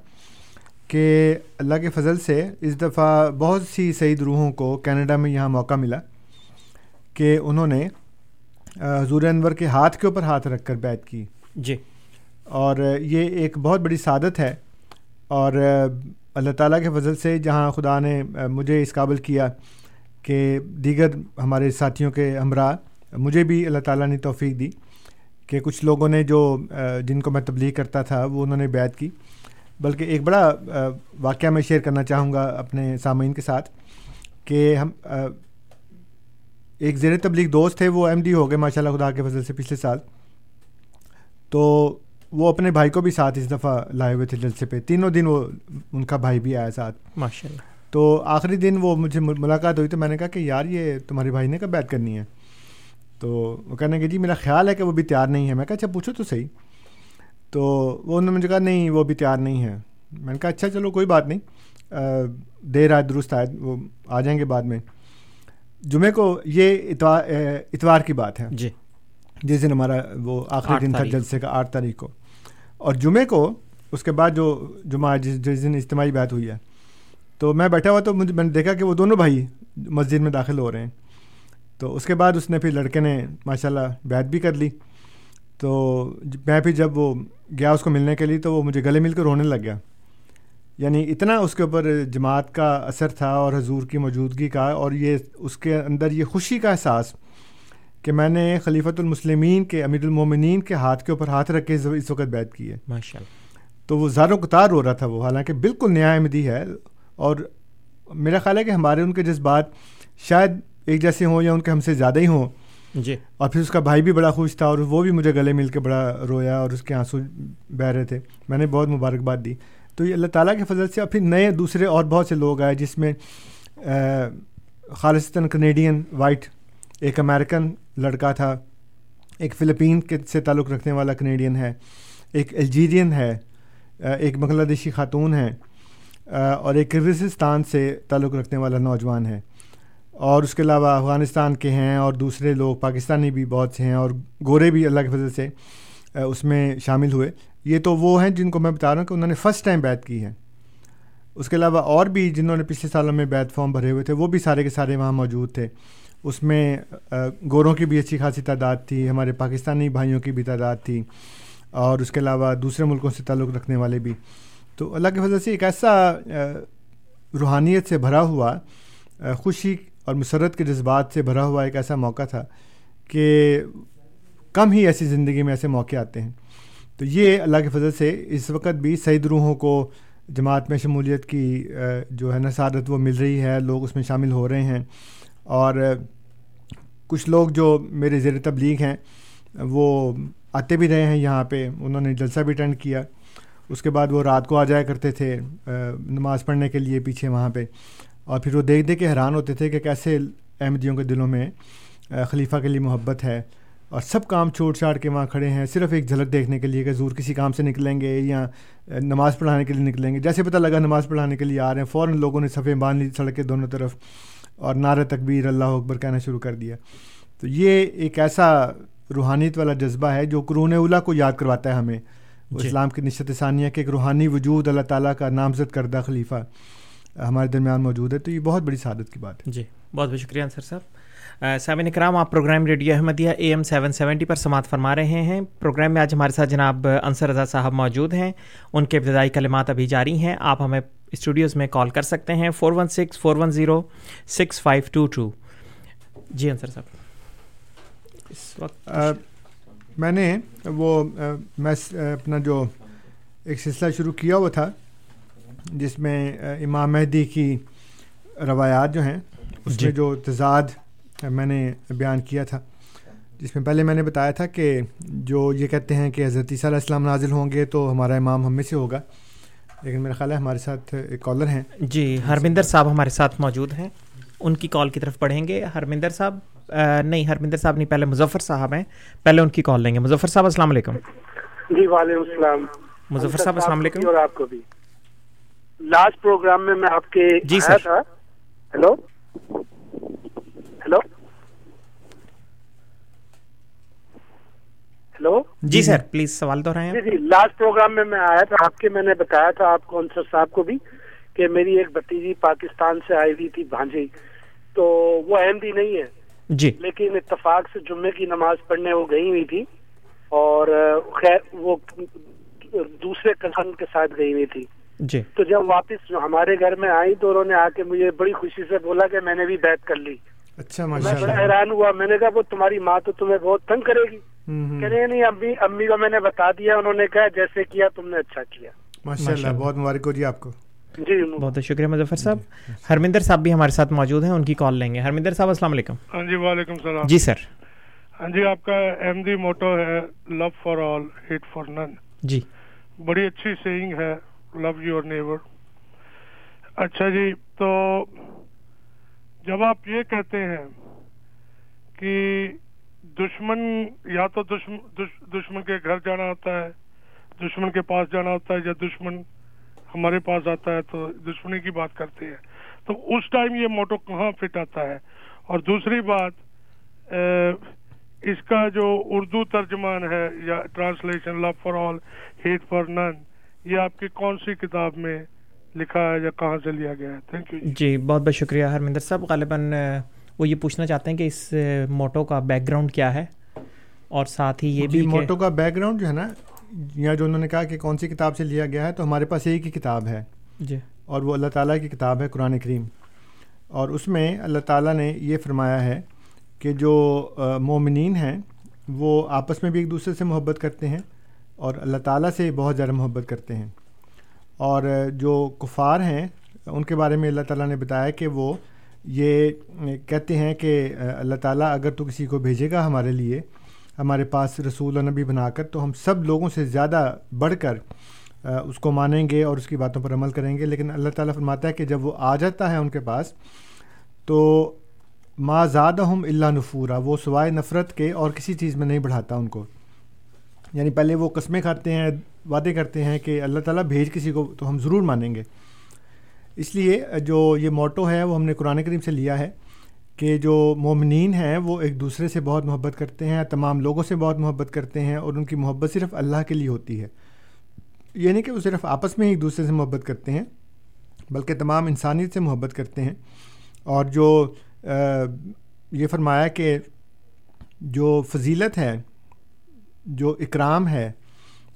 [SPEAKER 5] کہ اللہ کے فضل سے اس دفعہ بہت سی سعید روحوں کو کینیڈا میں یہاں موقع ملا کہ انہوں نے حضور انور کے ہاتھ کے اوپر ہاتھ رکھ کر بیت کی۔
[SPEAKER 4] جی۔
[SPEAKER 5] اور یہ ایک بہت بڑی سعادت ہے۔ اور اللہ تعالیٰ کے فضل سے جہاں خدا نے مجھے اس قابل کیا کہ دیگر ہمارے ساتھیوں کے ہمراہ مجھے بھی اللہ تعالیٰ نے توفیق دی کہ کچھ لوگوں نے جو جن کو میں تبلیغ کرتا تھا وہ انہوں نے بیعت کی۔ بلکہ ایک بڑا واقعہ میں شیئر کرنا چاہوں گا اپنے سامعین کے ساتھ کہ ہم ایک زیر تبلیغ دوست تھے وہ ایم ڈی ہو گئے ماشاء اللہ خدا کے فضل سے پچھلے سال۔ تو وہ اپنے بھائی کو بھی ساتھ اس دفعہ لائے ہوئے تھے جلسے پہ۔ تینوں دن وہ ان کا بھائی بھی آیا ساتھ۔
[SPEAKER 4] ماشاء اللہ۔
[SPEAKER 5] تو آخری دن وہ مجھے ملاقات ہوئی تو میں نے کہا کہ یار یہ تمہارے بھائی نے کب بیت کرنی ہے؟ تو وہ کہنے کہ جی میرا خیال ہے کہ وہ بھی تیار نہیں ہے۔ میں کہا اچھا پوچھو تو صحیح۔ تو وہ انہوں نے مجھے کہا نہیں وہ بھی تیار نہیں ہے میں نے کہا اچھا چلو کوئی بات نہیں۔ دیر آئے درست آئے وہ آ جائیں گے بعد میں۔ جمعے کو یہ اتوار اتوار کی بات ہے۔
[SPEAKER 4] جی۔
[SPEAKER 5] جس دن ہمارا وہ آخری دن تھا جلسے کا آٹھ تاریخ کو۔ اور جمعے کو اس کے بعد جو جمعہ جس جس دن اجتماعی بات ہوئی ہے۔ تو میں بیٹھا ہوا تو مجھے میں نے دیکھا کہ وہ دونوں بھائی مسجد میں داخل ہو رہے ہیں۔ تو اس کے بعد اس نے پھر لڑکے نے ماشاء اللہ بیت بھی کر لی۔ تو میں پھر جب وہ گیا اس کو ملنے کے لیے تو وہ مجھے گلے مل کر رونے لگ گیا۔ یعنی اتنا اس کے اوپر جماعت کا اثر تھا اور حضور کی موجودگی کا اور یہ اس کے اندر یہ خوشی کا احساس کہ میں نے خلیفۃ المسلمین کے امیر المومنین کے ہاتھ کے اوپر ہاتھ رکھ کے اس وقت بیت کی ہے۔
[SPEAKER 4] ماشاء اللہ
[SPEAKER 5] تو وہ زاروں قطار رو رہا تھا وہ حالانکہ بالکل نیا احمدی ہے اور میرا خیال ہے کہ ہمارے ان کے جذبات شاید ایک جیسے ہوں یا ان کے ہم سے زیادہ ہی ہوں۔
[SPEAKER 4] جی۔
[SPEAKER 5] اور پھر اس کا بھائی بھی بڑا خوش تھا اور وہ بھی مجھے گلے مل کے بڑا رویا اور اس کے آنسو بہہ رہے تھے۔ میں نے بہت مبارکباد دی۔ تو یہ اللہ تعالیٰ کے فضل سے اور پھر نئے دوسرے اور بہت سے لوگ آئے جس میں خالصتاً کنیڈین وائٹ ایک امریکن لڑکا تھا، ایک فلپین کے سے تعلق رکھنے والا کنیڈین ہے، ایک الجیرین ہے ایک بنگلہ دیشی خاتون ہے اور ایک کرغزستان سے تعلق رکھنے والا نوجوان ہے۔ اور اس کے علاوہ افغانستان کے ہیں اور دوسرے لوگ پاکستانی بھی بہت سے ہیں اور گورے بھی اللہ کے فضل سے اس میں شامل ہوئے۔ یہ تو وہ ہیں جن کو میں بتا رہا ہوں کہ انہوں نے فرسٹ ٹائم بیت کی ہے اس کے علاوہ اور بھی جنہوں نے پچھلے سالوں میں بیت فارم بھرے ہوئے تھے، وہ بھی سارے کے سارے وہاں موجود تھے۔ اس میں گوروں کی بھی اچھی خاصی تعداد تھی، ہمارے پاکستانی بھائیوں کی بھی تعداد تھی، اور اس کے علاوہ دوسرے ملکوں سے تعلق رکھنے والے بھی۔ تو اللہ کے فضل سے ایک ایسا روحانیت سے بھرا ہوا خوشی اور مسرت کے جذبات سے بھرا ہوا ایک ایسا موقع تھا کہ کم ہی ایسی زندگی میں ایسے موقع آتے ہیں۔ تو یہ اللہ کے فضل سے اس وقت بھی سعید روحوں کو جماعت میں شمولیت کی جو ہے نا، سعادت وہ مل رہی ہے، لوگ اس میں شامل ہو رہے ہیں۔ اور کچھ لوگ جو میرے زیر تبلیغ ہیں، وہ آتے بھی رہے ہیں یہاں پہ۔ انہوں نے جلسہ بھی اٹینڈ کیا۔ اس کے بعد وہ رات کو آ جایا کرتے تھے نماز پڑھنے کے لیے پیچھے وہاں پہ۔ اور پھر وہ دیکھ دیکھ کے حیران ہوتے تھے کہ کیسے احمدیوں کے دلوں میں خلیفہ کے لیے محبت ہے اور سب کام چھوڑ چھاڑ کے وہاں کھڑے ہیں صرف ایک جھلک دیکھنے کے لیے کہ زور کسی کام سے نکلیں گے یا نماز پڑھانے کے لیے نکلیں گے۔ جیسے پتہ لگا نماز پڑھانے کے لیے آ رہے ہیں فوراً لوگوں نے صفحے باندھ لی سڑک کے دونوں طرف اور نعرہ تکبیر اللہ اکبر کہنا شروع کر دیا۔ تو یہ ایک ایسا روحانیت والا جذبہ ہے جو قرون اولا کو یاد کرواتا ہے ہمیں۔ جی۔ اسلام کی نشت ثانیہ کہ ایک روحانی وجود اللہ تعالیٰ کا نامزد کردہ خلیفہ۔ ہمارے درمیان موجود ہے تو یہ بہت بڑی سعادت کی بات ہے۔
[SPEAKER 4] جی بہت بہت شکریہ انصر صاحب۔ سامعین کرام آپ programme radio Ahmadiyya A M seven seventy پر سماعت فرما رہے ہیں۔ پروگرام میں آج ہمارے ساتھ جناب انصر رضا صاحب موجود ہیں۔ ان کے ابتدائی کلمات ابھی جاری ہیں۔ آپ ہمیں اسٹوڈیوز میں کال کر سکتے ہیں۔ Four one six four one zero six five two two. جی انصر صاحب۔
[SPEAKER 5] اس وقت میں نے وہ میں اپنا جو ایک سلسلہ شروع کیا ہوا تھا جس میں امام مہدی کی روایات جو ہیں اس جی۔ میں جو تضاد میں نے بیان کیا تھا۔ جس میں پہلے میں نے بتایا تھا کہ جو یہ کہتے ہیں کہ حضرت عیسیٰ علیہ السلام نازل ہوں گے تو ہمارا امام ہم میں سے ہوگا۔ لیکن میرا خیال ہے ہمارے ساتھ ایک کالر ہیں۔
[SPEAKER 4] جی ہرمندر صاحب ہمارے ساتھ موجود ہیں۔ ان کی کال کی طرف پڑھیں گے۔ ہرمندر صاحب نہیں ہرمندر صاحب نہیں پہلے مظفر صاحب ہیں۔ پہلے ان کی کال لیں گے۔ مظفر صاحب السلام علیکم۔
[SPEAKER 6] جی وعلیکم السلام۔
[SPEAKER 4] مظفر صاحب السلام علیکم۔
[SPEAKER 6] اور آپ کو بھی۔ لاسٹ پروگرام میں میں آپ کے
[SPEAKER 4] جی سر۔
[SPEAKER 6] ہیلو ہیلو ہیلو
[SPEAKER 4] جی سر پلیز سوال دہرائیں
[SPEAKER 6] جی جی لاسٹ پروگرام میں میں آیا تھا۔ آپ کے میں نے بتایا تھا آپ کو انصر صاحب کو بھی کہ میری ایک بتیجی پاکستان سے آئی ہوئی تھی بھانجی۔ تو وہ احمدی نہیں ہے۔
[SPEAKER 4] جی۔
[SPEAKER 6] لیکن اتفاق سے جمعے کی نماز پڑھنے وہ گئی ہوئی تھی۔ اور خیر وہ دوسرے کسان کے ساتھ گئی ہوئی تھی۔
[SPEAKER 4] جی۔
[SPEAKER 6] تو جب واپس ہمارے گھر میں آئی تو انہوں نے آ کے مجھے بڑی خوشی سے بولا کہ میں نے بھی بیت کر لی۔
[SPEAKER 5] اچھا
[SPEAKER 6] میں بڑا حیران ہوا۔ میں نے کہا وہ تمہاری ماں تو تمہیں بہت تنگ کرے گی۔ کہ نہیں نہیں امی امی کو میں نے بتا دیا انہوں نے کہا جیسے کیا تم نے اچھا کیا۔
[SPEAKER 5] ماشاء اللہ بہت مبارک ہو جی آپ کو۔
[SPEAKER 6] جی
[SPEAKER 4] بہت بہت شکریہ مظفر صاحب۔ ہرمندر صاحب بھی ہمارے ساتھ موجود ہیں ان کی کال لیں گے۔ ہرمندر صاحب السلام علیکم۔
[SPEAKER 7] ہاں جی وعلیکم السلام۔
[SPEAKER 4] جی سر۔
[SPEAKER 7] ہاں جی آپ کا احمدی موٹو ہے love for all hate for none
[SPEAKER 4] جی۔
[SPEAKER 7] بڑی اچھی سیئنگ ہے۔ لو یور نیبر اچھا جی تو جب آپ یہ کہتے ہیں کہ دشمن یا تو دشمن کے گھر جانا ہوتا ہے، دشمن کے پاس جانا ہوتا ہے، یا دشمن ہمارے پاس آتا ہے، تو دشمنی کی بات کرتے ہیں۔ تو اس ٹائم یہ موٹو کہاں فٹ آتا ہے؟ اور دوسری بات اس کا جو اردو ترجمان ہے یا translation love for all hate for none یہ آپ کی کون سی کتاب میں لکھا ہے یا کہاں سے لیا گیا ہے؟ تھینک یو
[SPEAKER 4] جی بہت بہت شکریہ ہرمندر صاحب. غالباً وہ یہ پوچھنا چاہتے ہیں کہ اس موٹو کا بیک گراؤنڈ کیا ہے؟ اور ساتھ ہی یہ
[SPEAKER 5] جی،
[SPEAKER 4] بھی
[SPEAKER 5] موٹو کا بیک گراؤنڈ جو ہے نا یا جو انہوں نے کہا کہ کون سی کتاب سے لیا گیا ہے تو ہمارے پاس ایک ہی کتاب ہے۔
[SPEAKER 4] جی۔
[SPEAKER 5] اور وہ اللہ تعالیٰ کی کتاب ہے قرآن کریم۔ اور اس میں اللہ تعالیٰ نے یہ فرمایا ہے کہ جو مومنین ہیں وہ آپس میں بھی ایک دوسرے سے محبت کرتے ہیں۔ اور اللہ تعالیٰ سے بہت زیادہ محبت کرتے ہیں۔ اور جو کفار ہیں، ان کے بارے میں اللہ تعالیٰ نے بتایا کہ وہ یہ کہتے ہیں کہ اللہ تعالیٰ اگر تو کسی کو بھیجے گا ہمارے لیے، ہمارے پاس رسول نبی بنا کر، تو ہم سب لوگوں سے زیادہ بڑھ کر اس کو مانیں گے اور اس کی باتوں پر عمل کریں گے۔ لیکن اللہ تعالیٰ فرماتا ہے کہ جب وہ آ جاتا ہے ان کے پاس، تو ما زیادہ ہم اللہ نفورا، وہ سوائے نفرت کے اور کسی چیز میں نہیں بڑھاتا ان کو۔ یعنی پہلے وہ قسمیں کھاتے ہیں، وعدے کرتے ہیں کہ اللہ تعالیٰ بھیج کسی کو تو ہم ضرور مانیں گے۔ اس لیے جو یہ موٹو ہے، وہ ہم نے قرآن کریم سے لیا ہے کہ جو مومنین ہیں، وہ ایک دوسرے سے بہت محبت کرتے ہیں، تمام لوگوں سے بہت محبت کرتے ہیں اور ان کی محبت صرف اللہ کے لیے ہوتی ہے۔ یہ نہیں کہ وہ صرف آپس میں ایک دوسرے سے محبت کرتے ہیں، بلکہ تمام انسانیت سے محبت کرتے ہیں۔ اور جو یہ فرمایا کہ جو فضیلت ہے جو اکرام ہے،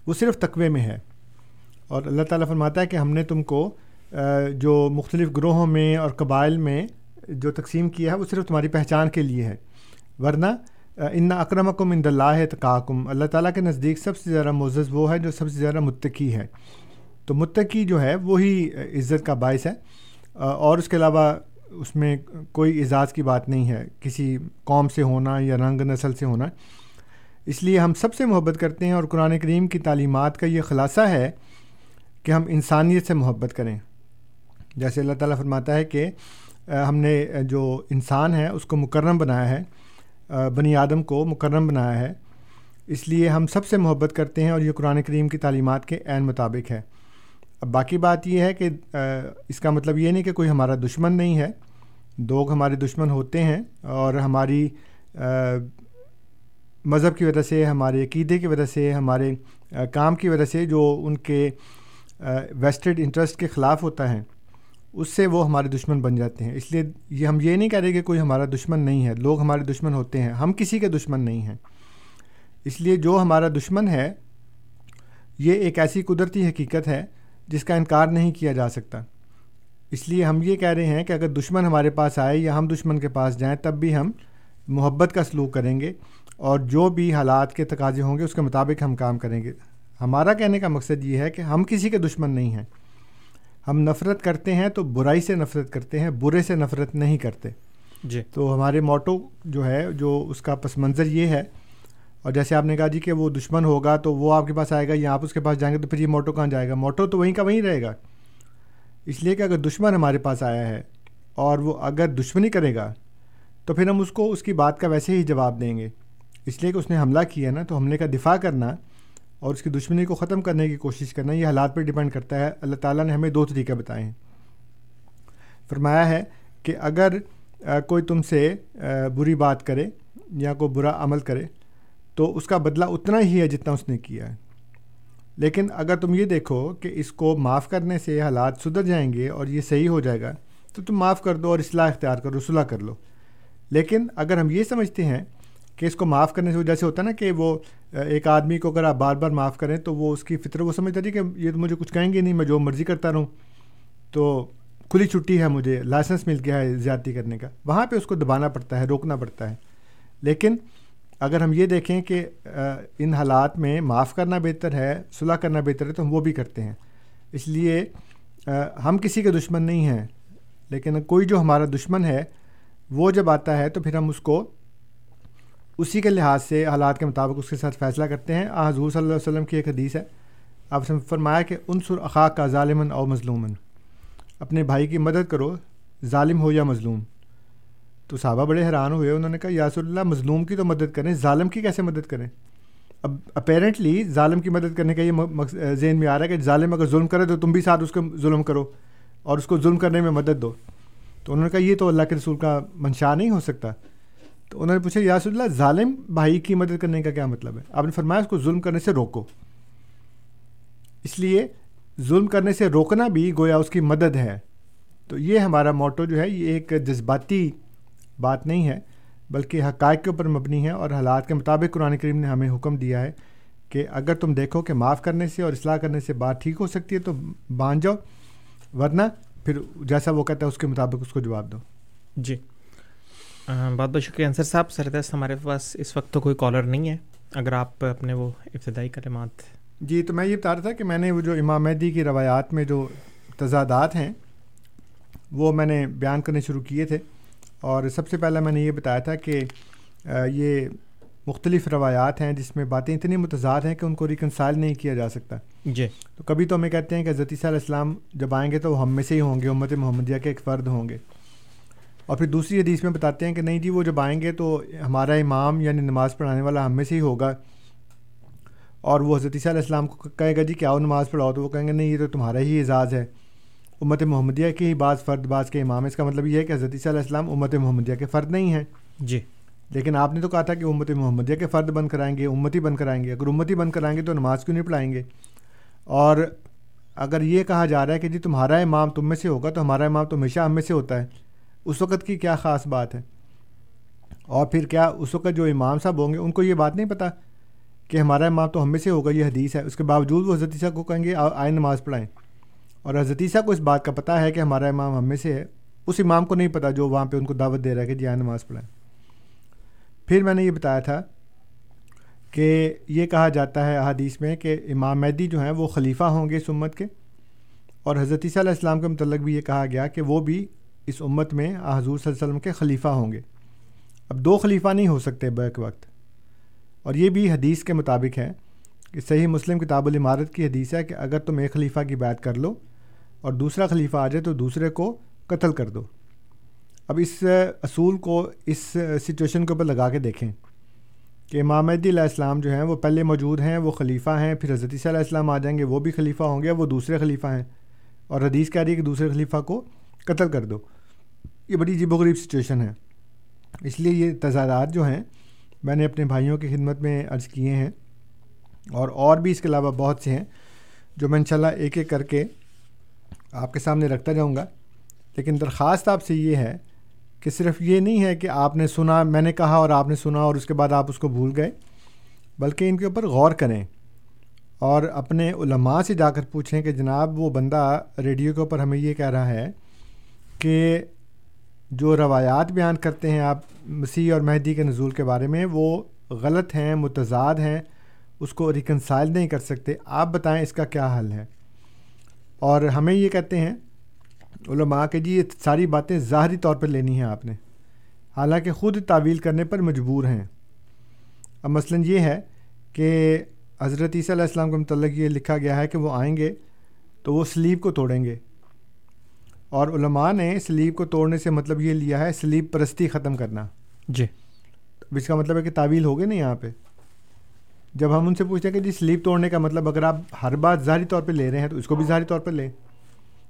[SPEAKER 5] وہ صرف تقوے میں ہے۔ اور اللہ تعالیٰ فرماتا ہے کہ ہم نے تم کو جو مختلف گروہوں میں اور قبائل میں جو تقسیم کیا ہے، وہ صرف تمہاری پہچان کے لیے ہے۔ ورنہ ان اکرم اکم ان اللہ تقاکم اللہ تعالیٰ کے نزدیک سب سے زیادہ معزز وہ ہے جو سب سے زیادہ متقی ہے۔ تو متقی جو ہے وہی عزت کا باعث ہے۔ اور اس کے علاوہ اس میں کوئی اعزاز کی بات نہیں ہے۔ کسی قوم سے ہونا یا رنگ نسل سے ہونا۔ اس لیے ہم سب سے محبت کرتے ہیں اور قرآن کریم کی تعلیمات کا یہ خلاصہ ہے کہ ہم انسانیت سے محبت کریں۔ جیسے اللہ تعالیٰ فرماتا ہے کہ ہم نے جو انسان ہے، اس کو مکرم بنایا ہے۔ بنی آدم کو مکرم بنایا ہے۔ اس لیے ہم سب سے محبت کرتے ہیں اور یہ قرآن کریم کی تعلیمات کے عین مطابق ہے۔ اب باقی بات یہ ہے کہ اس کا مطلب یہ نہیں کہ کوئی ہمارا دشمن نہیں ہے۔ لوگ ہمارے دشمن ہوتے ہیں اور ہماری مذہب کی وجہ سے، ہمارے عقیدے کی وجہ سے، ہمارے کام کی وجہ سے جو ان کے ویسٹڈ انٹرسٹ کے خلاف ہوتا ہے، اس سے وہ ہمارے دشمن بن جاتے ہیں۔ اس لیے یہ ہم یہ نہیں کہہ رہے کہ کوئی ہمارا دشمن نہیں ہے۔ لوگ ہمارے دشمن ہوتے ہیں۔ ہم کسی کے دشمن نہیں ہیں۔ اس لیے جو ہمارا دشمن ہے، یہ ایک ایسی قدرتی حقیقت ہے جس کا انکار نہیں کیا جا سکتا۔ اس لیے ہم یہ کہہ رہے ہیں کہ اگر دشمن ہمارے پاس آئے یا ہم دشمن کے پاس جائیں، تب بھی ہم محبت کا سلوک کریں گے۔ اور جو بھی حالات کے تقاضے ہوں گے اس کے مطابق ہم کام کریں گے۔ ہمارا کہنے کا مقصد یہ ہے کہ ہم کسی کے دشمن نہیں ہیں۔ ہم نفرت کرتے ہیں تو برائی سے نفرت کرتے ہیں برے سے نفرت نہیں کرتے۔
[SPEAKER 4] جی۔
[SPEAKER 5] تو ہمارے موٹو جو ہے جو اس کا پس منظر یہ ہے اور جیسے آپ نے کہا جی کہ وہ دشمن ہوگا تو وہ آپ کے پاس آئے گا یا آپ اس کے پاس جائیں گے تو پھر یہ موٹو کہاں جائے گا؟ موٹو تو وہیں کا وہیں رہے گا۔ اس لیے کہ اگر دشمن ہمارے پاس آیا ہے اور وہ اگر دشمنی کرے گا تو پھر ہم اس کو اس کی بات کا ویسے ہی جواب دیں گے۔ اس لیے کہ اس نے حملہ کیا نا، تو حملے کا دفاع کرنا اور اس کی دشمنی کو ختم کرنے کی کوشش کرنا، یہ حالات پر ڈپینڈ کرتا ہے۔ اللہ تعالیٰ نے ہمیں دو طریقے بتائے ہیں۔ فرمایا ہے کہ اگر کوئی تم سے بری بات کرے یا کوئی برا عمل کرے، تو اس کا بدلہ اتنا ہی ہے جتنا اس نے کیا ہے۔ لیکن اگر تم یہ دیکھو کہ اس کو معاف کرنے سے حالات سدھر جائیں گے اور یہ صحیح ہو جائے گا، تو تم معاف کر دو اور اصلاح اختیار کرو صلاح کر لو۔ لیکن اگر ہم یہ سمجھتے ہیں کہ اس کو معاف کرنے سے جیسے ہوتا ہے نا کہ وہ ایک آدمی کو اگر آپ بار بار معاف کریں تو وہ اس کی فطر وہ سمجھتا تھی جی کہ یہ تو مجھے کچھ کہیں گے نہیں، میں جو مرضی کرتا رہوں۔ تو کھلی چھٹی ہے مجھے، لائسنس مل گیا ہے زیادتی کرنے کا۔ وہاں پہ اس کو دبانا پڑتا ہے، روکنا پڑتا ہے۔ لیکن اگر ہم یہ دیکھیں کہ ان حالات میں معاف کرنا بہتر ہے صلاح کرنا بہتر ہے تو ہم وہ بھی کرتے ہیں۔ اس لیے ہم کسی کے دشمن نہیں ہیں، لیکن کوئی جو ہمارا دشمن ہے، وہ جب آتا ہے تو پھر ہم اس کو اسی کے لحاظ سے حالات کے مطابق اس کے ساتھ فیصلہ کرتے ہیں۔ آ، حضور صلی اللہ علیہ وسلم کی ایک حدیث ہے۔ آپ نے فرمایا کہ عنصر اخاق کا ظالمن او مظلومن۔ اپنے بھائی کی مدد کرو، ظالم ہو یا مظلوم۔ تو صحابہ بڑے حیران ہوئے، انہوں نے کہا یاسر اللہ، مظلوم کی تو مدد کریں، ظالم کی کیسے مدد کریں؟ اب اپیرنٹلی ظالم کی مدد کرنے کا یہ ذہن میں آ رہا ہے کہ ظالم اگر ظلم کرے تو تم بھی ساتھ اس کو ظلم کرو اور اس کو ظلم کرنے میں مدد دو۔ تو انہوں نے کہا، یہ تو اللہ کے رسول کا منشا نہیں ہو سکتا۔ تو انہوں نے پوچھا یاس اللہ، ظالم بھائی کی مدد کرنے کا کیا مطلب ہے؟ آپ نے فرمایا، اس کو ظلم کرنے سے روکو. اس لیے ظلم کرنے سے روکنا بھی گویا اس کی مدد ہے۔ تو یہ ہمارا موٹو جو ہے، یہ ایک جذباتی بات نہیں ہے، بلکہ حقائق کے اوپر مبنی ہے اور حالات کے مطابق قرآن کریم نے ہمیں حکم دیا ہے کہ اگر تم دیکھو کہ معاف کرنے سے اور اصلاح کرنے سے بات ٹھیک ہو سکتی ہے تو باندھ جاؤ، ورنہ پھر جیسا وہ کہتا ہے اس کے مطابق اس کو جواب دو۔
[SPEAKER 4] جی۔ بہت بہت شکریہ انصر صاحب سردست ہمارے پاس اس وقت تو کوئی کالر نہیں ہے۔ اگر آپ اپنے وہ ابتدائی کلمات۔
[SPEAKER 5] جی تو میں یہ بتا رہا تھا کہ میں نے وہ جو امام مہدی کی روایات میں جو تضادات ہیں وہ میں نے بیان کرنے شروع کیے تھے۔ اور سب سے پہلا میں نے یہ بتایا تھا کہ یہ مختلف روایات ہیں جس میں باتیں اتنی متضاد ہیں کہ ان کو ریکنسائل نہیں کیا جا سکتا۔
[SPEAKER 4] جی۔
[SPEAKER 5] تو کبھی تو ہمیں کہتے ہیں کہ علیہ السلام جب آئیں گے تو وہ ہم میں سے ہی ہوں گے امت محمدیہ کے ایک فرد ہوں گے۔ اور پھر دوسری حدیث میں بتاتے ہیں کہ نہیں جی وہ جب آئیں گے تو ہمارا امام یعنی نماز پڑھانے والا ہم میں سے ہی ہوگا۔ اور وہ حضرت علیہ السلام کو کہے گا جی کیا وہ نماز پڑھاؤ؟ تو وہ کہیں گے نہیں یہ تو تمہارا ہی اعزاز ہے۔ امت محمدیہ کے ہی بعض فرد بعض کے امام اس کا مطلب یہ ہے کہ حضرت عیسیٰ علیہ السلام امت محمدیہ کے فرد نہیں ہیں۔
[SPEAKER 4] جی۔
[SPEAKER 5] لیکن آپ نے تو کہا تھا کہ امت محمدیہ کے فرد بن کر آئیں گے امتی بن کر آئیں گے۔ اگر امتی بن کر آئیں گے تو نماز کیوں نہیں پڑھائیں گے؟ اور اگر یہ کہا جا رہا ہے کہ جی تمہارا امام تم میں سے ہوگا تو ہمارا امام تو ہمیشہ ہم میں سے ہوتا ہے۔ اس وقت کی کیا خاص بات ہے؟ اور پھر کیا اس وقت جو امام صاحب ہوں گے، ان کو یہ بات نہیں پتہ کہ ہمارا امام تو ہم میں سے ہوگا، یہ حدیث ہے۔ اس کے باوجود وہ حضرت عیسیٰ کو کہیں گے آئے نماز پڑھائیں۔ اور حضرت عیسیٰ کو اس بات کا پتہ ہے کہ ہمارا امام ہم میں سے ہے۔ اس امام کو نہیں پتہ جو وہاں پہ ان کو دعوت دے رہا ہے کہ جی آئے نماز پڑھائیں۔ پھر میں نے یہ بتایا تھا کہ یہ کہا جاتا ہے احادیث میں کہ امام مہدی جو ہیں وہ خلیفہ ہوں گے اس امت کے۔ اور حضرت عیسیٰ علیہ السلام کے متعلق بھی یہ کہا گیا کہ وہ بھی اس امت میں حضور صلی اللہ علیہ وسلم کے خلیفہ ہوں گے۔ اب دو خلیفہ نہیں ہو سکتے بیک وقت۔ اور یہ بھی حدیث کے مطابق ہے کہ صحیح مسلم کتاب العمارت کی حدیث ہے کہ اگر تم ایک خلیفہ کی بات کر لو اور دوسرا خلیفہ آ جائے تو دوسرے کو قتل کر دو۔ اب اس اصول کو اس سچویشن کے اوپر لگا کے دیکھیں کہ امام مہدی علیہ السلام جو ہیں وہ پہلے موجود ہیں، وہ خلیفہ ہیں، پھر حضرت عیسیٰ علیہ السلام آ جائیں گے، وہ بھی خلیفہ ہوں گے، وہ دوسرے خلیفہ ہیں۔ اور حدیث کہہ رہی ہے کہ دوسرے خلیفہ کو قتل کر دو۔ یہ بڑی عجیب و غریب سچویشن ہے۔ اس لیے یہ تضادات جو ہیں، میں نے اپنے بھائیوں کی خدمت میں عرض کیے ہیں اور اور بھی اس کے علاوہ بہت سے ہیں جو میں انشاءاللہ ایک ایک کر کے آپ کے سامنے رکھتا جاؤں گا۔ لیکن درخواست آپ سے یہ ہے کہ صرف یہ نہیں ہے کہ آپ نے سنا، میں نے کہا اور آپ نے سنا اور اس کے بعد آپ اس کو بھول گئے، بلکہ ان کے اوپر غور کریں اور اپنے علماء سے جا کر پوچھیں کہ جناب وہ بندہ ریڈیو کے اوپر ہمیں یہ کہہ رہا ہے کہ جو روایات بیان کرتے ہیں آپ مسیح اور مہدی کے نزول کے بارے میں، وہ غلط ہیں، متضاد ہیں، اس کو ریکنسائل نہیں کر سکتے۔ آپ بتائیں اس کا کیا حل ہے؟ اور ہمیں یہ کہتے ہیں، علماء کہ جی یہ ساری باتیں ظاہری طور پر لینی ہیں آپ نے۔ حالانکہ خود تعویل کرنے پر مجبور ہیں۔ اب مثلاً یہ ہے کہ حضرت عیسیٰ علیہ السلام کے متعلق یہ لکھا گیا ہے کہ وہ آئیں گے تو وہ سلیب کو توڑیں گے۔ اور علماء نے سلیب کو توڑنے سے مطلب یہ لیا ہے سلیب پرستی ختم کرنا۔
[SPEAKER 4] جی۔
[SPEAKER 5] اس کا مطلب ہے کہ تعویل ہو گئے نا یہاں پہ۔ جب ہم ان سے پوچھتے ہیں کہ جی سلیپ توڑنے کا مطلب اگر آپ ہر بات ظاہری طور پہ لے رہے ہیں تو اس کو بھی ظاہری طور پر لیں۔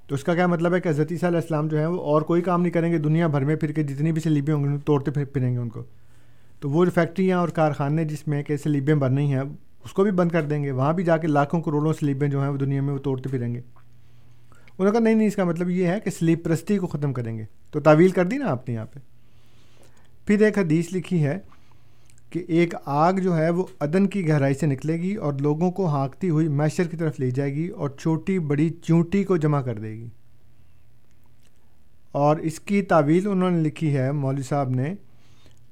[SPEAKER 5] تو اس کا کیا مطلب ہے کہ حضرت عیسیٰ علیہ السلام جو ہیں وہ اور کوئی کام نہیں کریں گے دنیا بھر میں پھر کے جتنی بھی سلیبیں ہوں گی توڑتے پھر پھریں گے ان کو۔ تو وہ فیکٹریاں اور کارخانے جس میں کہ سلیبیں بننی ہیں اس کو بھی بند کر دیں گے۔ وہاں بھی جا کے لاکھوں کروڑوں سلیبیں جو ہیں وہ دنیا میں وہ توڑتے پھریں گے۔ انہوں نے کہا، نہیں نہیں، اس کا مطلب یہ ہے کہ سلیپ پرستی کو ختم کریں گے۔ تو تعویل کر دی نا آپ نے یہاں پہ۔ پھر ایک حدیث لکھی ہے کہ ایک آگ جو ہے وہ عدن کی گہرائی سے نکلے گی اور لوگوں کو ہانکتی ہوئی میشر کی طرف لے جائے گی اور چھوٹی بڑی چونٹی کو جمع کر دے گی۔ اور اس کی تعویل انہوں نے لکھی ہے، مولوی صاحب نے،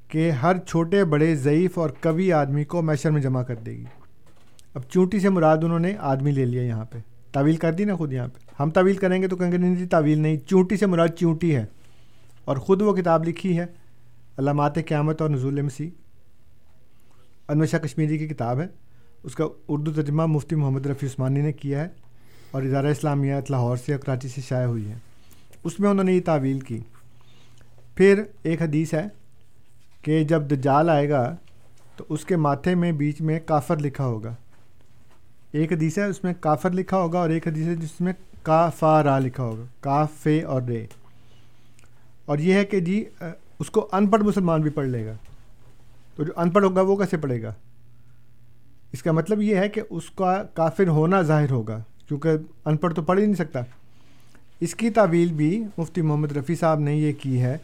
[SPEAKER 5] کہ ہر چھوٹے، بڑے، ضعیف اور قوی آدمی کو میشر میں جمع کر دے گی۔ اب چونٹی سے مراد انہوں نے آدمی لے لیا یہاں پہ۔ تعویل کر دی نا خود یہاں پہ۔ ہم تعویل کریں گے تو کہیں گے نہیں جی تعویل نہیں۔ چونٹی سے مراد چونٹی ہے۔ اور خود وہ کتاب لکھی ہے۔ علامات قیامت اور نزول مسیح۔ انور شاہ کشمیری کی کتاب ہے۔ اس کا اردو ترجمہ مفتی محمد رفیع عثمانی نے کیا ہے۔ اور ادارہ اسلامیات لاہور سے کراچی سے شائع ہوئی ہے۔ اس میں انہوں نے یہ تعویل کی۔ پھر ایک حدیث ہے کہ جب دجال آئے گا تو اس کے ماتھے میں بیچ میں کافر لکھا ہوگا۔ ایک حدیث ہے، اس میں کافر لکھا ہوگا اور ایک حدیث ہے جس میں کا فا را لکھا ہوگا، کاف، فے اور رے۔ اور یہ ہے کہ جی اس کو ان پڑھ مسلمان بھی پڑھ لے گا۔ تو جو ان پڑھ ہوگا، وہ کیسے پڑھے گا؟ اس کا مطلب یہ ہے کہ اس کا کافر ہونا ظاہر ہوگا، کیونکہ ان پڑھ تو پڑھ ہی نہیں سکتا۔ اس کی تعویل بھی مفتی محمد رفیع صاحب نے یہ کی ہے۔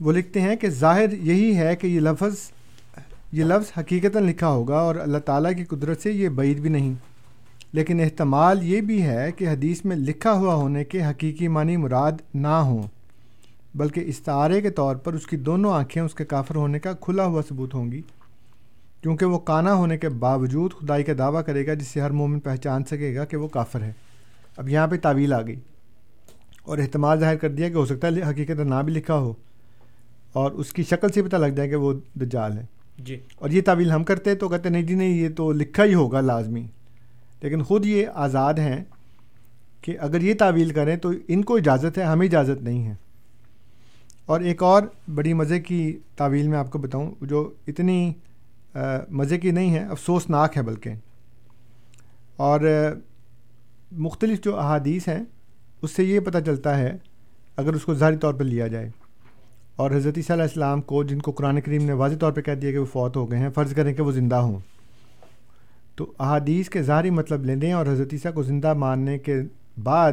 [SPEAKER 5] وہ لکھتے ہیں کہ ظاہر یہی ہے کہ یہ لفظ یہ لفظ حقیقت لکھا ہوگا اور اللہ تعالیٰ کی قدرت سے یہ بعید بھی نہیں۔ لیکن احتمال یہ بھی ہے کہ حدیث میں لکھا ہوا ہونے کے حقیقی معنی مراد نہ ہوں، بلکہ استعارے کے طور پر اس کی دونوں آنکھیں اس کے کافر ہونے کا کھلا ہوا ثبوت ہوں گی، کیونکہ وہ کانا ہونے کے باوجود خدائی کا دعویٰ کرے گا جس سے ہر مومن پہچان سکے گا کہ وہ کافر ہے۔ اب یہاں پہ تعویل آ گئی اور احتمال ظاہر کر دیا کہ ہو سکتا ہے حقیقت نہ بھی لکھا ہو اور اس کی شکل سے پتہ لگ جائے کہ وہ دجال ہے۔
[SPEAKER 4] جی۔
[SPEAKER 5] اور یہ تعویل ہم کرتے تو کہتے نہیں جی نہیں، یہ تو لکھا ہی ہوگا لازمی۔ لیکن خود یہ آزاد ہیں کہ اگر یہ تعویل کریں تو ان کو اجازت ہے، ہمیں اجازت نہیں ہے۔ اور ایک اور بڑی مزے کی تعویل میں آپ کو بتاؤں، جو اتنی مزے کی نہیں ہے، افسوسناک ہے بلکہ۔ اور مختلف جو احادیث ہیں، اس سے یہ پتہ چلتا ہے، اگر اس کو ظاہری طور پر لیا جائے۔ اور حضرت عیسیٰ علیہ السلام کو جن کو قرآن کریم نے واضح طور پہ کہہ دیا کہ وہ فوت ہو گئے ہیں، فرض کریں کہ وہ زندہ ہوں۔ تو احادیث کے ظاہری مطلب لے لیں اور حضرت عیسیٰ کو زندہ ماننے کے بعد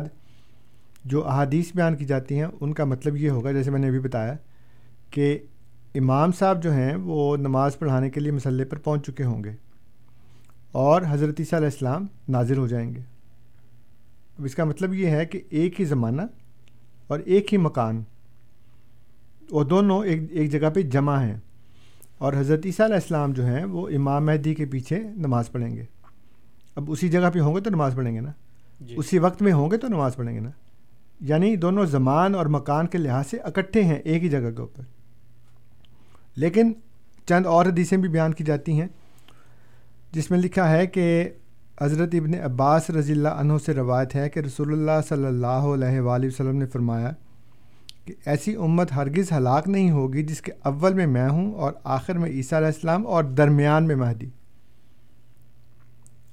[SPEAKER 5] جو احادیث بیان کی جاتی ہیں، ان کا مطلب یہ ہوگا، جیسے میں نے ابھی بتایا کہ امام صاحب جو ہیں، وہ نماز پڑھانے کے لیے مسئلے پر پہنچ چکے ہوں گے اور حضرت عیسیٰ علیہ السلام نازر ہو جائیں گے۔ اب اس کا مطلب یہ ہے کہ ایک ہی زمانہ اور ایک ہی مکان وہ دونوں ایک ایک جگہ پہ جمع ہیں۔ اور حضرت عیسیٰ علیہ السلام جو ہیں وہ امام مہدی کے پیچھے نماز پڑھیں گے۔ اب اسی جگہ پہ ہوں گے تو نماز پڑھیں گے نا؟ جی۔ اسی وقت میں ہوں گے تو نماز پڑھیں گے نا؟ یعنی دونوں زمان اور مکان کے لحاظ سے اکٹھے ہیں ایک ہی جگہ کے اوپر۔ لیکن چند اور حدیثیں بھی بیان کی جاتی ہیں جس میں لکھا ہے کہ حضرت ابن عباس رضی اللہ عنہ سے روایت ہے کہ رسول اللہ صلی اللہ علیہ وآلہ وسلم نے فرمایا کہ ایسی امت ہرگز ہلاک نہیں ہوگی جس کے اول میں میں ہوں اور آخر میں عیسیٰ علیہ السلام اور درمیان میں مہدی۔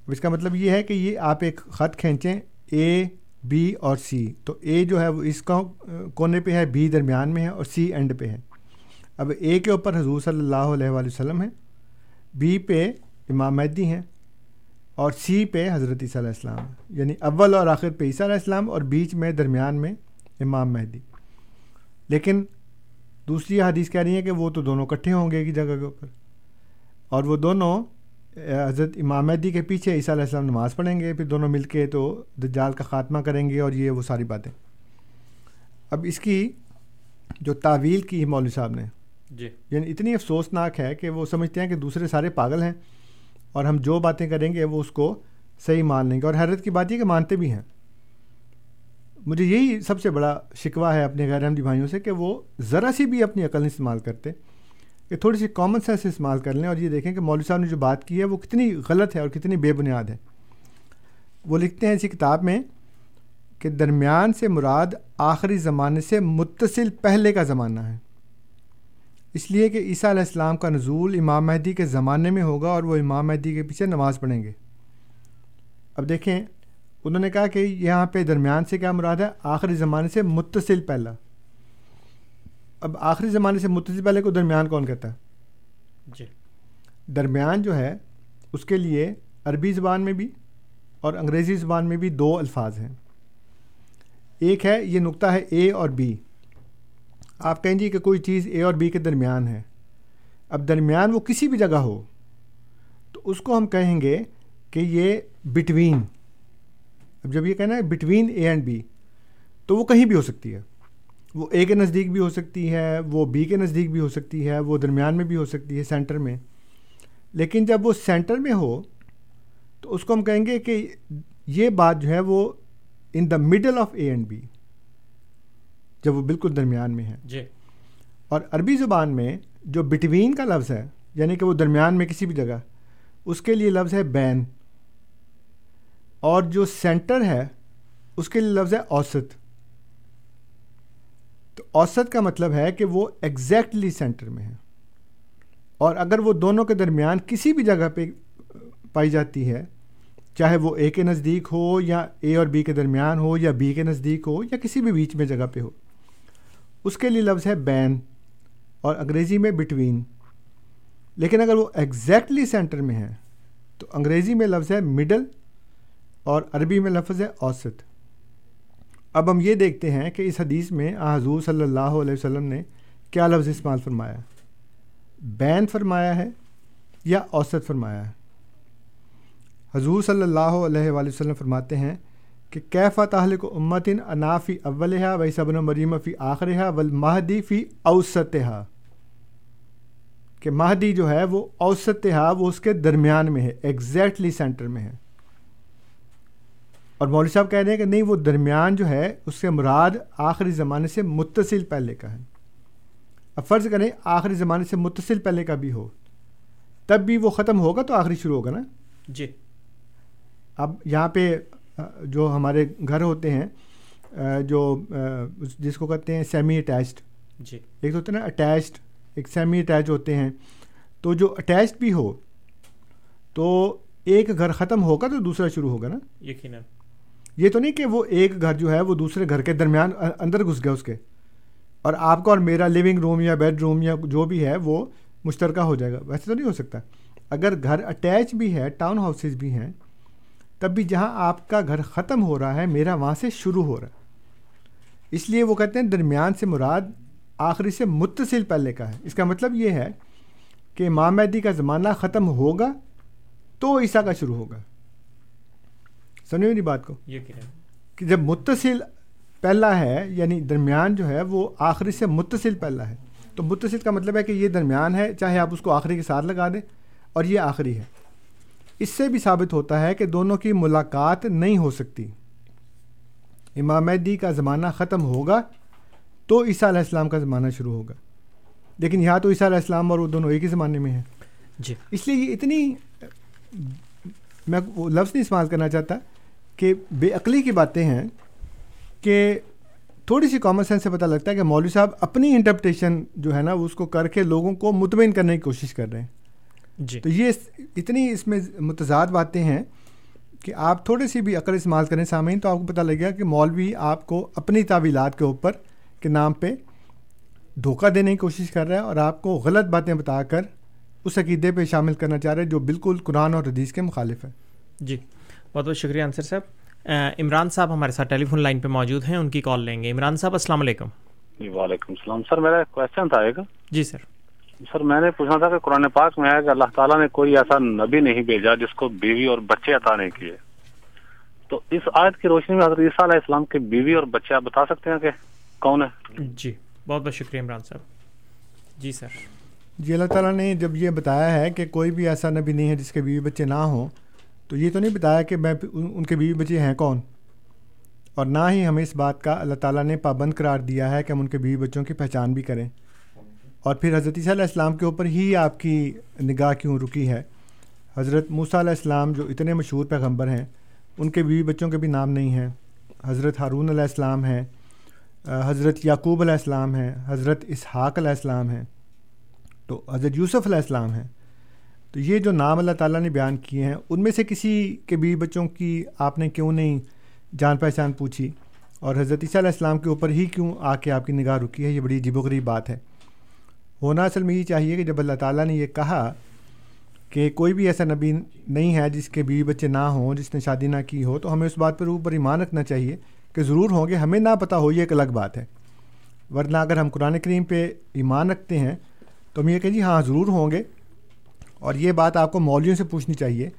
[SPEAKER 5] اس کا مطلب یہ ہے کہ یہ آپ ایک خط کھینچیں، اے، بی اور سی۔ تو اے جو ہے وہ اس کا کونے پہ ہے، بی درمیان میں ہے اور سی اینڈ پہ ہے۔ اب اے کے اوپر حضور صلی اللہ علیہ وآلہ وسلم ہے بی پہ امام مہدی ہیں اور سی پہ حضرت عیسیٰ علیہ السلام یعنی اول اور آخر پہ عیسیٰ علیہ السلام اور بیچ میں درمیان میں امام مہدی۔ لیکن دوسری حدیث کہہ رہی ہے کہ وہ تو دونوں کٹھے ہوں گے ایک جگہ کے اوپر۔ اور وہ دونوں حضرت امام مہدی کے پیچھے عیسیٰ علیہ السلام نماز پڑھیں گے پھر دونوں مل کے تو دجال کا خاتمہ کریں گے اور یہ وہ ساری باتیں۔ اب اس کی جو تعویل کی مولوی صاحب نے جی۔ یعنی اتنی افسوسناک ہے کہ وہ سمجھتے ہیں کہ دوسرے سارے پاگل ہیں اور ہم جو باتیں کریں گے وہ اس کو صحیح مان لیں گے۔ اور حیرت کی بات یہ کہ مانتے بھی ہیں۔ مجھے یہی سب سے بڑا شکوہ ہے اپنے غیر احمدی بھائیوں سے کہ وہ ذرا سی بھی اپنی عقل نہیں استعمال کرتے، کہ تھوڑی سی کامن سینس استعمال کر لیں اور یہ دیکھیں کہ مولوی صاحب نے جو بات کی ہے وہ کتنی غلط ہے اور کتنی بے بنیاد ہے۔ وہ لکھتے ہیں اسی کتاب میں کہ درمیان سے مراد آخری زمانے سے متصل پہلے کا زمانہ ہے۔ اس لیے کہ عیسیٰ علیہ السلام کا نزول امام مہدی کے زمانے میں ہوگا اور وہ امام مہدی کے پیچھے نماز پڑھیں گے۔ اب دیکھیں انہوں نے کہا کہ یہاں پہ درمیان سے کیا مراد ہے؟ آخری زمانے سے متصل پہلا۔ اب آخری زمانے سے متصل پہلے کو درمیان کون کہتا ہے؟ جی۔ درمیان جو ہے اس کے لیے عربی زبان میں بھی اور انگریزی زبان میں بھی دو الفاظ ہیں۔ ایک ہے یہ نقطہ ہے اے اور بی آپ کہیں جی کہ کوئی چیز اے اور بی کے درمیان ہے۔ اب درمیان وہ کسی بھی جگہ ہو تو اس کو ہم کہیں گے کہ یہ بٹوین اب جب یہ کہنا ہے بٹوین اے اینڈ بی تو وہ کہیں بھی ہو سکتی ہے۔ وہ اے کے نزدیک بھی ہو سکتی ہے وہ بی کے نزدیک بھی ہو سکتی ہے وہ درمیان میں بھی ہو سکتی ہے سینٹر میں۔ لیکن جب وہ سینٹر میں ہو تو اس کو ہم کہیں گے کہ یہ بات جو ہے وہ in the middle of A and B جب وہ بالکل درمیان میں ہے۔ جی۔ اور عربی زبان میں جو بٹوین کا لفظ ہے یعنی کہ وہ درمیان میں کسی بھی جگہ اس کے لیے لفظ ہے بین۔ اور جو سینٹر ہے، اس کے لیے لفظ ہے اوسط۔ تو اوسط کا مطلب ہے کہ وہ ایگزیکٹلی سینٹر میں ہے۔ اور اگر وہ دونوں کے درمیان کسی بھی جگہ پہ پائی جاتی ہے، چاہے وہ اے کے نزدیک ہو یا اے اور بی کے درمیان ہو یا بی کے نزدیک ہو یا کسی بھی بیچ میں جگہ پہ ہو، اس کے لیے لفظ ہے بین، اور انگریزی میں بٹوین لیکن اگر وہ ایگزیکٹلی سینٹر میں ہے، تو انگریزی میں لفظ ہے مڈل اور عربی میں لفظ ہے اوسط۔ اب ہم یہ دیکھتے ہیں کہ اس حدیث میں حضور صلی اللہ علیہ وسلم نے کیا لفظ استعمال فرمایا۔ بین فرمایا ہے یا اوسط فرمایا ہے؟ حضور صلی اللہ علیہ وآلہ وسلم فرماتے ہیں کہ کیف تاہل کو امتن انافی اولحا وی صبن مریم فی آخرہ ول مہدی فی اوسطہ کہ مہدی جو ہے وہ اوسطہ وہ اس کے درمیان میں ہے ایگزیکٹلی سینٹر میں ہے۔ اور مولوی صاحب کہہ رہے ہیں کہ نہیں وہ درمیان جو ہے اس سے مراد آخری زمانے سے متصل پہلے کا ہے۔ اب فرض کریں آخری زمانے سے متصل پہلے کا بھی ہو تب بھی وہ ختم ہوگا تو آخری شروع ہوگا نا؟ جی۔ اب یہاں پہ جو ہمارے گھر ہوتے ہیں جو جس کو کہتے ہیں سیمی اٹیچڈ۔ جی۔ ایک تو ہوتا ہے نا اٹیچڈ ایک سیمی اٹیچ ہوتے ہیں۔ تو جو اٹیچڈ بھی ہو تو ایک گھر ختم ہوگا تو دوسرا شروع ہوگا نا؟ یقیناً۔ یہ تو نہیں کہ وہ ایک گھر جو ہے وہ دوسرے گھر کے درمیان اندر گھس گیا اس کے۔ اور آپ کا اور میرا لیونگ روم یا بیڈ روم یا جو بھی ہے وہ مشترکہ ہو جائے گا۔ ویسے تو نہیں ہو سکتا۔ اگر گھر اٹیچ بھی ہے ٹاؤن ہاؤسز بھی ہیں، تب بھی جہاں آپ کا گھر ختم ہو رہا ہے، میرا وہاں سے شروع ہو رہا ہے۔ اس لیے وہ کہتے ہیں درمیان سے مراد آخری سے متصل پہلے کا ہے۔ اس کا مطلب یہ ہے کہ مامدی کا زمانہ ختم ہوگا تو عیسیٰ کا شروع ہوگا۔ سنیے میری بات کو؟
[SPEAKER 4] یہ
[SPEAKER 5] کہ جب متصل پہلا ہے یعنی درمیان جو ہے وہ آخری سے متصل پہلا ہے۔ تو متصل کا مطلب ہے کہ یہ درمیان ہے چاہے آپ اس کو آخری کے ساتھ لگا دیں اور یہ آخری ہے۔ اس سے بھی ثابت ہوتا ہے کہ دونوں کی ملاقات نہیں ہو سکتی۔ امام مہدی کا زمانہ ختم ہوگا تو عیسیٰ علیہ السلام کا زمانہ شروع ہوگا۔ لیکن یہاں تو عیسیٰ علیہ السلام اور وہ دونوں ایک ہی زمانے میں ہیں۔
[SPEAKER 4] جی۔
[SPEAKER 5] اس لیے یہ اتنی میں وہ لفظ نہیں استعمال کرنا چاہتا۔ کہ بے عقلی کی باتیں ہیں کہ تھوڑی سی کامن سینس سے پتہ لگتا ہے کہ مولوی صاحب اپنی انٹرپٹیشن جو ہے نا وہ اس کو کر کے لوگوں کو مطمئن کرنے کی کوشش کر رہے ہیں۔
[SPEAKER 4] جی۔
[SPEAKER 5] تو یہ اتنی اس میں متضاد باتیں ہیں کہ آپ تھوڑی سی بھی عقل استعمال کریں سامعین تو آپ کو پتہ لگے گا کہ مولوی آپ کو اپنی تعویلات کے اوپر کے نام پہ دھوکہ دینے کی کوشش کر رہا ہے اور آپ کو غلط باتیں بتا کر اس عقیدے پہ شامل کرنا چاہ رہے جو بالکل قرآن اور حدیث کے مخالف ہے
[SPEAKER 4] جی۔ بہت بہت شکریہ انصر صاحب۔ عمران صاحب ہمارے ساتھ ٹیلی فون لائن پہ موجود ہیں ان کی کال لیں گے۔ عمران صاحب السلام علیکم۔
[SPEAKER 8] جی وعلیکم السلام۔ سر میرا کوشچن تھا ایک۔
[SPEAKER 4] جی سر۔
[SPEAKER 8] سر میں نے پوچھنا تھا کہ قرآن پاک میں ہے کہ اللہ تعالیٰ نے کوئی ایسا نبی نہیں بھیجا جس کو بیوی اور بچے عطا نہیں کیے۔ تو اس آیت کی روشنی میں حضرت عیسیٰ علیہ السلام کے بیوی اور بچے آپ بتا سکتے ہیں کہ کون ہے؟
[SPEAKER 4] جی بہت بہت شکریہ عمران صاحب۔ جی سر۔
[SPEAKER 5] جی اللہ تعالیٰ نے جب یہ بتایا ہے کہ کوئی بھی ایسا نبی نہیں ہے جس کے بیوی بچے نہ ہوں تو یہ تو نہیں بتایا کہ میں ان کے بیوی بچے ہیں کون؟ اور نہ ہی ہمیں اس بات کا اللہ تعالیٰ نے پابند قرار دیا ہے کہ ہم ان کے بیوی بچوں کی پہچان بھی کریں۔ اور پھر حضرت عیسیٰ علیہ السلام کے اوپر ہی آپ کی نگاہ کیوں رکی ہے؟ حضرت موسیٰ علیہ السلام جو اتنے مشہور پیغمبر ہیں، ان کے بیوی بچوں کے بھی نام نہیں ہیں۔ حضرت ہارون علیہ السلام ہیں حضرت یعقوب علیہ السلام ہیں، حضرت اسحاق علیہ السلام ہیں۔ تو حضرت یوسف علیہ السلام ہیں۔ تو یہ جو نام اللہ تعالیٰ نے بیان کیے ہیں، ان میں سے کسی کے بیوی بچوں کی آپ نے کیوں نہیں جان پہچان پوچھی؟ اور حضرت عیسیٰ علیہ السلام کے اوپر ہی کیوں آ کے آپ کی نگاہ رکی ہے؟ یہ بڑی عجیب و غریب بات ہے۔ ہونا اصل میں یہ چاہیے کہ جب اللہ تعالیٰ نے یہ کہا کہ کوئی بھی ایسا نبی نہیں ہے جس کے بیوی بچے نہ ہوں، جس نے شادی نہ کی ہو، تو ہمیں اس بات پر اوپر ایمان رکھنا چاہیے کہ ضرور ہوں گے۔ ہمیں نہ پتہ ہو، یہ ایک الگ بات ہے۔ ورنہ اگر ہم قرآن کریم پہ ایمان رکھتے ہیں، تو ہم یہ کہیں جی ہاں ضرور ہوں گے۔ اور یہ بات آپ کو مولویوں سے پوچھنی چاہیے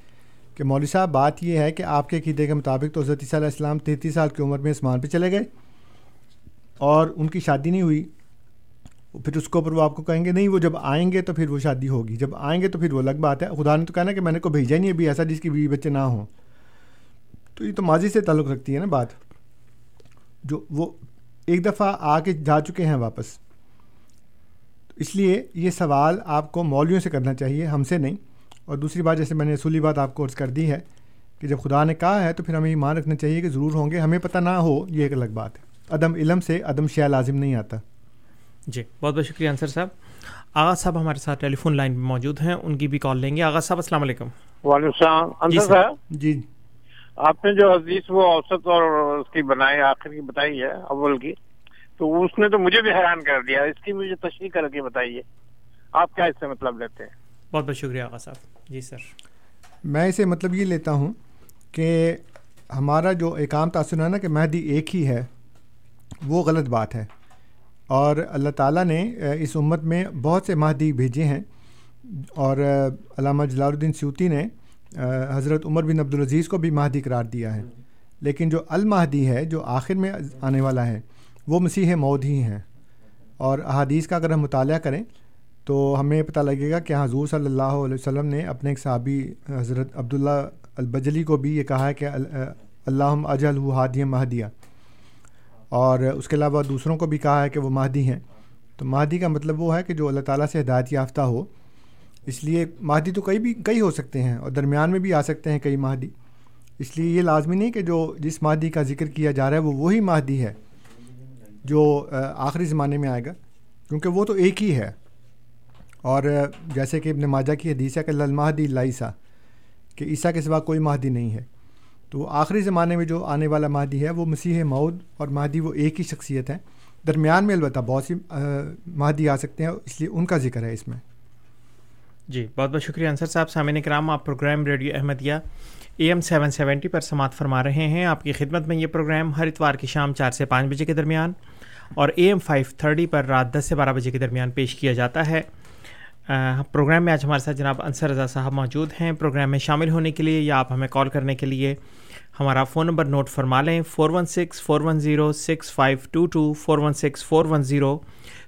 [SPEAKER 5] کہ مولوی صاحب، بات یہ ہے کہ آپ کے عقیدے کے مطابق تو حضرت علیہ السلام تینتیس سال کی عمر میں اسمان پہ چلے گئے اور ان کی شادی نہیں ہوئی، پھر اس کے اوپر وہ آپ کو کہیں گے نہیں، وہ جب آئیں گے تو پھر وہ شادی ہوگی، جب آئیں گے تو پھر وہ الگ بات ہے۔ خدا نے تو کہنا کہ میں نے کو بھیجا نہیں، ابھی ایسا جس کی بیوی بچے نہ ہوں۔ تو یہ تو ماضی سے تعلق رکھتی ہے نا بات۔ جو وہ ایک دفعہ آ کے جا چکے ہیں واپس۔ اس لیے یہ سوال آپ کو مولویوں سے کرنا چاہیے ہم سے نہیں۔ اور دوسری بات جیسے میں نے اصولی بات آپ کو عرض کر دی ہے کہ جب خدا نے کہا ہے تو پھر ہمیں یہ مان رکھنا چاہیے کہ ضرور ہوں گے۔ ہمیں پتہ نہ ہو یہ ایک الگ بات ہے۔ عدم علم سے عدم شیا لازم نہیں آتا۔
[SPEAKER 4] جی بہت بہت شکریہ انصر صاحب۔ آغاز صاحب ہمارے ساتھ ٹیلی فون لائن پہ موجود ہیں ان کی بھی کال لیں گے۔ آغاز صاحب السلام علیکم۔
[SPEAKER 7] وعلیکم السلام۔
[SPEAKER 4] جی
[SPEAKER 7] انصر۔ صاحب
[SPEAKER 5] جی۔
[SPEAKER 7] آپ نے جو حدیث وہ اوسط اور اس کی بنائی آخر کی بتائی ہے اول کی۔ تو اس نے تو مجھے بھی حیران کر دیا۔ اس کی مجھے تشریح کر کے بتائیے۔ آپ کیا اس سے مطلب لیتے ہیں؟
[SPEAKER 4] بہت بہت شکریہ آغاز صاحب۔ جی سر۔
[SPEAKER 5] میں اسے مطلب یہ لیتا ہوں کہ ہمارا جو ایک عام تاثر ہے نا کہ مہدی ایک ہی ہے وہ غلط بات ہے۔ اور اللہ تعالیٰ نے اس امت میں بہت سے مہدی بھیجے ہیں۔ اور علامہ جلال الدین سیوتی نے حضرت عمر بن عبدالعزیز کو بھی مہدی قرار دیا ہے۔ لیکن جو المہدی ہے جو آخر میں آنے والا ہے وہ مسیح مود ہی ہیں۔ اور احادیث کا اگر ہم مطالعہ کریں تو ہمیں پتہ لگے گا کہ حضور صلی اللہ علیہ وسلم نے اپنے ایک صحابی، حضرت عبداللہ البجلی کو بھی یہ کہا ہے کہ اللہ اجل ہادی مہدیہ اور اس کے علاوہ دوسروں کو بھی کہا ہے کہ وہ مہدی ہیں۔ تو مہدی کا مطلب وہ ہے کہ جو اللہ تعالیٰ سے ہدایت یافتہ ہو۔ اس لیے مہدی تو کئی بھی، کئی ہو سکتے ہیں اور درمیان میں بھی آ سکتے ہیں کئی مہدی۔ اس لیے یہ لازمی نہیں کہ جو جس مہدی کا ذکر کیا جا رہا ہے وہ وہی مہدی ہے۔ جو آخری زمانے میں آئے گا، کیونکہ وہ تو ایک ہی ہے۔ اور جیسے کہ ابن ماجہ کی حدیث ہے کہ للمہدی عیسیٰ کہ عیسیٰ کے سوا کوئی مہدی نہیں ہے۔ تو آخری زمانے میں جو آنے والا مہدی ہے، وہ مسیح مود اور مہدی وہ ایک ہی شخصیت ہیں درمیان میں البتہ بہت سی مہدی آ سکتے ہیں، اس لیے ان کا ذکر ہے اس میں۔
[SPEAKER 4] جی بہت بہت شکریہ انصر صاحب۔ سامعین کرام، آپ programme radio Ahmadiyya A M seven seventy پر سماعت فرما رہے ہیں۔ آپ کی خدمت میں یہ پروگرام ہر اتوار کی شام چار سے پانچ بجے کے درمیان۔ اور اے ایم فائیو تھرٹی پر رات دس سے بارہ بجے کے درمیان پیش کیا جاتا ہے۔ پروگرام میں آج ہمارے ساتھ جناب انصر رضا صاحب موجود ہیں۔ پروگرام میں شامل ہونے کے لیے یا آپ ہمیں کال کرنے کے لیے ہمارا فون نمبر نوٹ فرما لیں۔ Four one six, four one zero, six five two two four one six four one zero,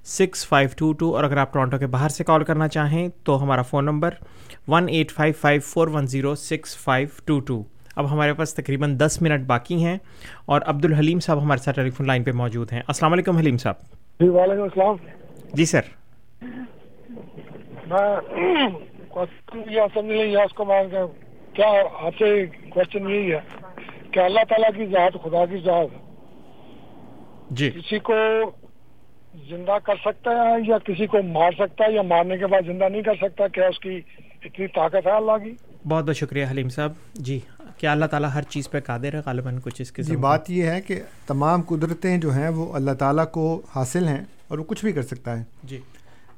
[SPEAKER 4] six five two two. اور اگر آپ ٹورانٹو کے باہر سے کال کرنا چاہیں تو ہمارا phone number one eight five five, four one zero, six five two two. اب ہمارے پاس تقریباً دس منٹ باقی ہیں اور عبد الحلیم صاحب ہمارے ساتھ ٹیلی فون لائن پہ موجود ہیں۔ السلام علیکم حلیم صاحب۔
[SPEAKER 9] جی وعلیکم السلام۔
[SPEAKER 4] جی سر۔
[SPEAKER 9] میں کیا آپ سے کوشچن یہی ہے کہ اللہ تعالیٰ کی ذات خدا کی ذات
[SPEAKER 4] جی۔
[SPEAKER 9] کسی کو زندہ کر سکتا ہے یا کسی کو مار سکتا ہے یا مارنے کے بعد زندہ نہیں کر سکتا کیا اس کی اتنی طاقت ہے اللہ کی؟
[SPEAKER 4] بہت بہت شکریہ حلیم صاحب۔ جی۔ کیا اللہ تعالیٰ ہر چیز پہ قادر ہے؟ غالباً کچھ اس کے
[SPEAKER 5] جی بات یہ ہے کہ تمام قدرتیں جو ہیں وہ اللہ تعالیٰ کو حاصل ہیں اور وہ کچھ بھی کر سکتا ہے۔
[SPEAKER 4] جی۔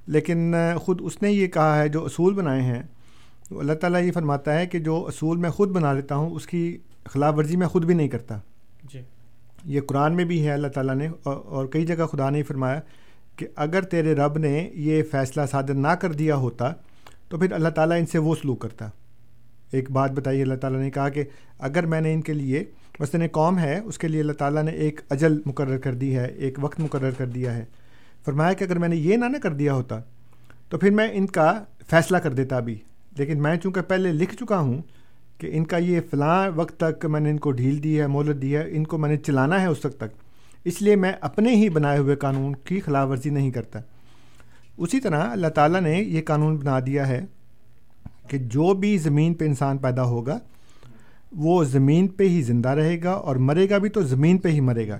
[SPEAKER 5] لیکن خود اس نے یہ کہا ہے جو اصول بنائے ہیں تو اللہ تعالیٰ یہ فرماتا ہے کہ جو اصول میں خود بنا لیتا ہوں اس کی خلاف ورزی میں خود بھی نہیں کرتا۔
[SPEAKER 4] جی۔
[SPEAKER 5] یہ قرآن میں بھی ہے اللہ تعالیٰ نے اور کئی جگہ خدا نے فرمایا کہ اگر تیرے رب نے یہ فیصلہ صادر نہ کر دیا ہوتا تو پھر اللہ تعالیٰ ان سے وہ سلوک کرتا۔ ایک بات بتائی اللہ تعالیٰ نے کہا کہ اگر میں نے ان کے لیے مثلاً قوم ہے، اس کے لیے اللہ تعالیٰ نے ایک اجل مقرر کر دی ہے، ایک وقت مقرر کر دیا ہے۔ فرمایا کہ اگر میں نے یہ نہ نہ کر دیا ہوتا، تو پھر میں ان کا فیصلہ کر دیتا ابھی لیکن میں چونکہ پہلے لکھ چکا ہوں کہ ان کا یہ فلاں وقت تک میں نے ان کو ڈھیل دی ہے، مہلت دی ہے، ان کو میں نے چلانا ہے اس وقت تک۔ اس لیے میں اپنے ہی بنائے ہوئے قانون کی خلاف ورزی نہیں کرتا۔ اسی طرح اللہ تعالیٰ نے یہ قانون بنا دیا ہے کہ جو بھی زمین پہ انسان پیدا ہوگا وہ زمین پہ ہی زندہ رہے گا اور مرے گا بھی تو زمین پہ ہی مرے گا۔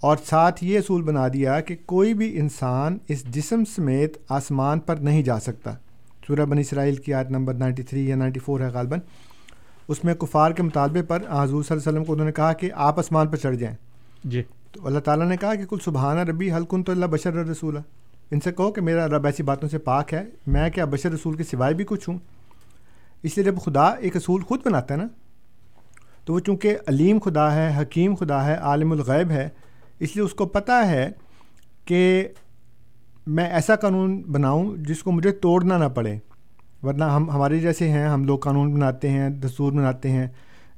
[SPEAKER 5] اور ساتھ یہ اصول بنا دیا کہ کوئی بھی انسان اس جسم سمیت آسمان پر نہیں جا سکتا۔ سورہ بن اسرائیل کی آیت نمبر نائنٹی تھری یا نائنٹی فور ہے غالباً۔ اس میں کفار کے مطالبے پر حضور صلی اللہ علیہ وسلم کو انہوں نے کہا کہ آپ آسمان پر چڑھ جائیں۔
[SPEAKER 4] جی۔
[SPEAKER 5] تو اللہ تعالیٰ نے کہا کہ کل سبحانہ ربی حلقن تو اللہ بشر رسول ان سے کہو کہ میرا رب ایسی باتوں سے پاک ہے، میں کیا بشر رسول کے سوائے بھی کچھ ہوں؟ اس لیے جب خدا ایک اصول خود بناتا ہے نا، تو وہ چونکہ علیم خدا ہے، حکیم خدا ہے، عالم الغیب ہے، اس لیے اس کو پتہ ہے کہ میں ایسا قانون بناؤں جس کو مجھے توڑنا نہ پڑے۔ ورنہ ہم ہمارے جیسے ہیں، ہم لوگ قانون بناتے ہیں، دستور بناتے ہیں،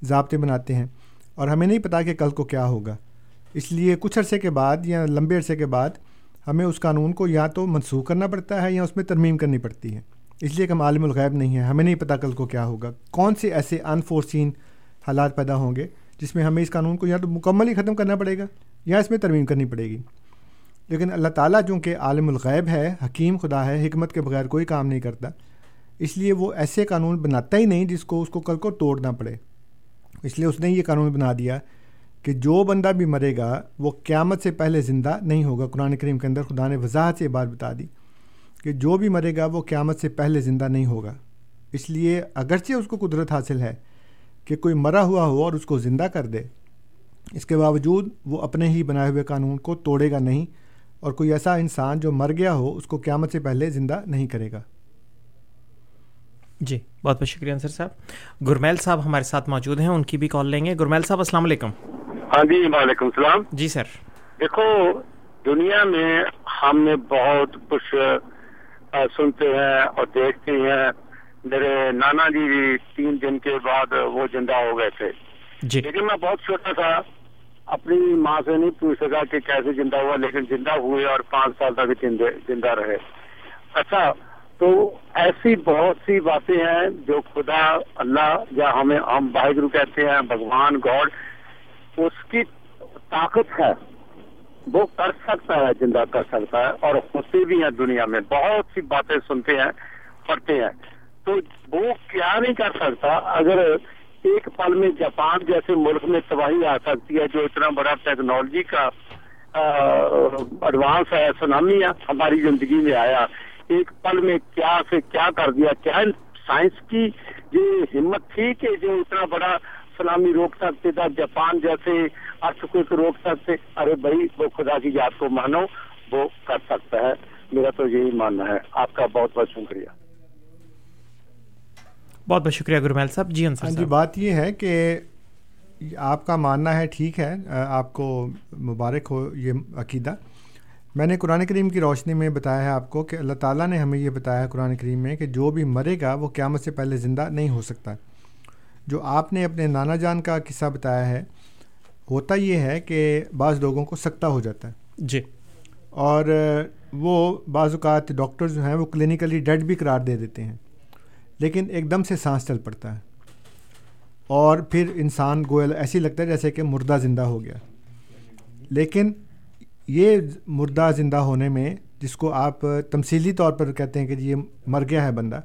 [SPEAKER 5] ضابطے بناتے ہیں، اور ہمیں نہیں پتہ کہ کل کو کیا ہوگا۔ اس لیے کچھ عرصے کے بعد یا لمبے عرصے کے بعد ہمیں اس قانون کو یا تو منسوخ کرنا پڑتا ہے یا اس میں ترمیم کرنی پڑتی ہے۔ اس لیے کہ ہم عالم الغیب نہیں ہیں، ہمیں نہیں پتہ کل کو کیا ہوگا۔ کون سے ایسے انفورسین حالات پیدا ہوں گے جس میں ہمیں اس قانون کو یا تو مکمل ہی ختم کرنا پڑے گا یا اس میں ترمیم کرنی پڑے گی۔ لیکن اللہ تعالیٰ چونکہ عالم الغیب ہے، حکیم خدا ہے، حکمت کے بغیر کوئی کام نہیں کرتا، اس لیے وہ ایسے قانون بناتا ہی نہیں جس کو اس کو کل کو توڑنا پڑے۔ اس لیے اس نے یہ قانون بنا دیا کہ جو بندہ بھی مرے گا، وہ قیامت سے پہلے زندہ نہیں ہوگا۔ قرآن کریم کے اندر خدا نے وضاحت سے یہ بات بتا دی کہ جو بھی مرے گا، وہ قیامت سے پہلے زندہ نہیں ہوگا۔ اس لیے اگرچہ اس کو قدرت حاصل ہے کہ کوئی مرا ہوا ہو اور اس کو زندہ کر دے، اس کے باوجود وہ اپنے ہی بنائے ہوئے قانون کو توڑے گا نہیں اور کوئی ایسا انسان جو مر گیا ہو، اس کو قیامت سے پہلے زندہ نہیں کرے گا۔
[SPEAKER 4] جی بہت بہت شکریہ انصر صاحب۔ گرمیل صاحب ہمارے ساتھ موجود ہیں، ان کی بھی کال لیں گے۔ گرمیل صاحب، السلام علیکم۔
[SPEAKER 10] ہاں جی وعلیکم السلام۔
[SPEAKER 4] جی سر۔
[SPEAKER 10] دیکھو دنیا میں ہم نے بہت کچھ سنتے ہیں اور دیکھتے ہیں۔ میرے نانا جی بھی تین دن کے بعد وہ زندہ ہو گئے تھے۔
[SPEAKER 4] جی۔
[SPEAKER 10] لیکن میں بہت چھوٹا تھا۔ اپنی ماں سے نہیں پوچھ سکا کہ کیسے زندہ ہوا لیکن زندہ ہوئے اور پانچ سال تک زندہ رہے۔ اچھا تو ایسی بہت سی باتیں ہیں جو خدا اللہ یا ہمیں ہم واحگرو کہتے ہیں بھگوان گاڈ۔ اس کی طاقت ہے۔ وہ کر سکتا ہے، زندہ کر سکتا ہے اور ہوتے بھی ہیں دنیا میں۔ بہت سی باتیں سنتے ہیں، پڑھتے ہیں۔ تو وہ کیا نہیں کر سکتا؟ اگر ایک پل میں جاپان جیسے ملک میں تباہی آ سکتی ہے، جو اتنا بڑا ٹیکنالوجی کا ایڈوانس ہے سونامی ہماری زندگی میں آیا۔ ایک پل میں کیا سے کیا کر دیا؟ کیا سائنس کی جو ہمت تھی کہ جو اتنا بڑا سنامی روک سکتے تھا جاپان جیسے ارتھ کو روک سکتے ارے بھائی وہ خدا کی یاد کو مانو وہ کر سکتا ہے۔ میرا تو یہی ماننا ہے۔ آپ کا بہت
[SPEAKER 4] بہت شکریہ۔ بہت بہت شکریہ گرمیل صاحب۔
[SPEAKER 5] جی انصر
[SPEAKER 4] ہاں
[SPEAKER 5] جی بات یہ ہے کہ آپ کا ماننا ہے ٹھیک ہے آپ کو مبارک ہو یہ عقیدہ۔ میں نے قرآن کریم کی روشنی میں بتایا ہے آپ کو کہ اللہ تعالیٰ نے ہمیں یہ بتایا ہے قرآن کریم میں کہ جو بھی مرے گا وہ قیامت سے پہلے زندہ نہیں ہو سکتا۔ جو آپ نے اپنے نانا جان کا قصہ بتایا ہے ہوتا یہ ہے کہ بعض
[SPEAKER 4] لوگوں
[SPEAKER 5] کو سکتہ ہو جاتا ہے۔ جی۔ اور وہ بعض اوقات ڈاکٹر جو ہیں وہ کلینکلی ڈیڈ بھی قرار دے دیتے ہیں لیکن ایک دم سے سانس چل پڑتا ہے۔ اور پھر انسان گوئل ایسی لگتا ہے جیسے کہ مردہ زندہ ہو گیا۔ لیکن یہ مردہ زندہ ہونے میں جس کو آپ تمثیلی طور پر کہتے ہیں کہ یہ مر گیا ہے بندہ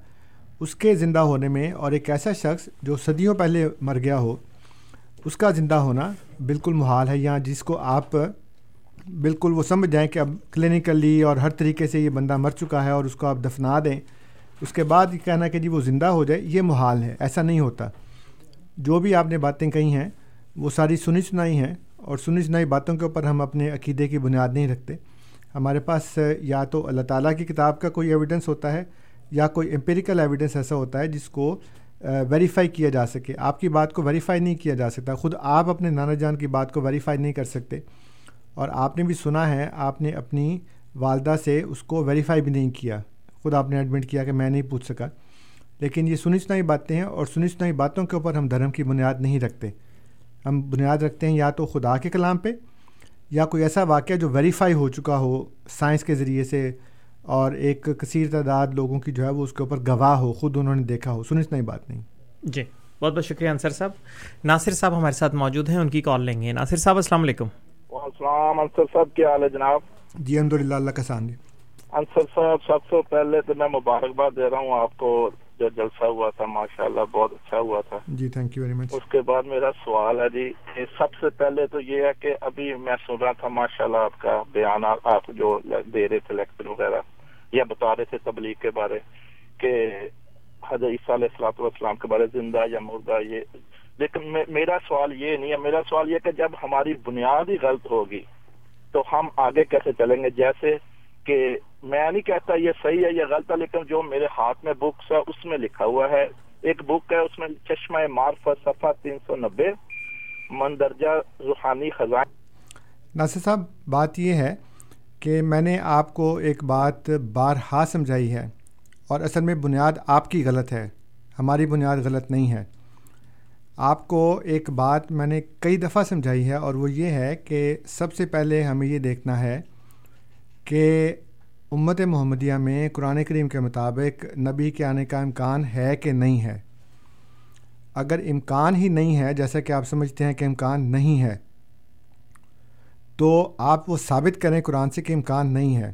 [SPEAKER 5] اس کے زندہ ہونے میں اور ایک ایسا شخص جو صدیوں پہلے مر گیا ہو، اس کا زندہ ہونا بالکل محال ہے۔ یا جس کو آپ بالکل وہ سمجھ جائیں کہ اب کلینکلی اور ہر طریقے سے یہ بندہ مر چکا ہے اور اس کو آپ دفنا دیں، اس کے بعد یہ کہنا کہ جی وہ زندہ ہو جائے، یہ محال ہے، ایسا نہیں ہوتا۔ جو بھی آپ نے باتیں کہی ہیں، وہ ساری سنی سنائی ہیں اور سنی سنائی باتوں کے اوپر ہم اپنے عقیدے کی بنیاد نہیں رکھتے۔ ہمارے پاس یا تو اللہ تعالیٰ کی کتاب کا کوئی ایویڈنس ہوتا ہے یا کوئی امپیریکل ایویڈنس ایسا ہوتا ہے جس کو ویریفائی کیا جا سکے۔ آپ کی بات کو ویریفائی نہیں کیا جا سکتا۔ خود آپ اپنے نانا جان کی بات کو ویریفائی نہیں کر سکتے۔ اور آپ نے بھی سنا ہے، آپ نے اپنی والدہ سے اس کو ویریفائی بھی نہیں کیا۔ خود آپ نے ایڈمٹ کیا کہ میں نہیں پوچھ سکا۔ لیکن یہ سنی سنائی باتیں ہیں اور سنی سنائی باتوں کے اوپر ہم دھرم کی بنیاد نہیں رکھتے۔ ہم بنیاد رکھتے ہیں یا تو خدا کے کلام پہ، یا کوئی ایسا واقعہ جو ویریفائی ہو چکا ہو سائنس کے ذریعے سے اور ایک کثیر
[SPEAKER 4] تعداد لوگوں کی جو ہے وہ اس کے اوپر گواہ ہو خود انہوں نے دیکھا ہو۔ سنیں اتنا بات
[SPEAKER 11] نہیں۔ جی بہت بہت شکریہ انصر صاحب۔
[SPEAKER 5] ناصر صاحب ہمارے ساتھ موجود ہیں
[SPEAKER 11] ان کی کال لیں گے۔ ناصر صاحب السلام علیکم۔ السلام انصر صاحب کیا حال ہے جناب؟ جی الحمد للہ اللہ
[SPEAKER 5] کا سان جی انصر صاحب
[SPEAKER 11] سب سے پہلے تو میں مبارکباد دے رہا ہوں۔ آپ کو جو جلسہ ہوا تھا ماشاء اللہ بہت اچھا ہوا تھا۔ جی تھینک یو ویری مچ اس کے بعد میرا سوال ہے جی سب سے پہلے تو یہ ہے کہ ابھی میں سن رہا تھا ماشاء اللہ آپ کا بیان آپ جو دے رہے تھے لیکچر وغیرہ۔ یا بتا رہے تھے تبلیغ کے بارے کہ حضرت عیسیٰ علیہ السلاۃ والسلام کے بارے زندہ یا مردہ یہ لیکن میرا سوال یہ نہیں ہے، میرا سوال یہ کہ جب ہماری بنیاد ہی غلط ہوگی تو ہم آگے کیسے چلیں گے؟ جیسے کہ میں نہیں کہتا
[SPEAKER 5] یہ صحیح ہے یا غلط ہے، لیکن جو میرے ہاتھ میں بکس ہے، اس میں لکھا ہوا ہے۔ ایک بک ہے، اس میں چشمہ مارف صفحہ تین سو نبے، مندرجہ روحانی خزان ناصر صاحب، بات یہ ہے کہ میں نے آپ کو ایک بات بارہا سمجھائی ہے اور اصل میں بنیاد آپ کی غلط ہے، ہماری بنیاد غلط نہیں ہے۔ آپ کو ایک بات میں نے کئی دفعہ سمجھائی ہے اور وہ یہ ہے کہ سب سے پہلے ہمیں یہ دیکھنا ہے کہ امت محمدیہ میں قرآن کریم کے مطابق نبی کے آنے کا امکان ہے کہ نہیں ہے۔ اگر امکان ہی نہیں ہے، جیسا کہ آپ سمجھتے ہیں کہ امکان نہیں ہے تو آپ وہ ثابت کریں قرآن سے کہ امکان نہیں ہے۔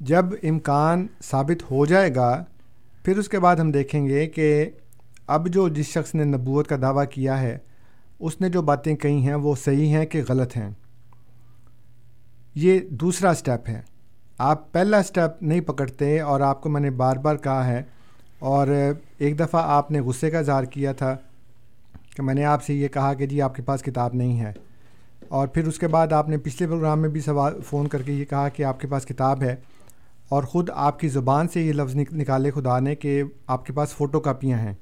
[SPEAKER 5] جب امکان ثابت ہو جائے گا، پھر اس کے بعد ہم دیکھیں گے کہ اب جو جس شخص نے نبوت کا دعویٰ کیا ہے، اس نے جو باتیں کہی ہیں، وہ صحیح ہیں کہ غلط ہیں۔ یہ دوسرا سٹیپ ہے۔ آپ پہلا سٹیپ نہیں پکڑتے اور آپ کو میں نے بار بار کہا ہے، اور ایک دفعہ آپ نے غصے کا اظہار کیا تھا کہ میں نے آپ سے یہ کہا کہ جی آپ کے پاس کتاب نہیں ہے۔ اور پھر اس کے بعد آپ نے پچھلے پروگرام میں بھی سوال فون کر کے یہ کہا کہ آپ کے پاس کتاب ہے اور خود آپ کی زبان سے یہ لفظ نکالے خدا نے کہ آپ کے پاس فوٹو کاپیاں ہیں۔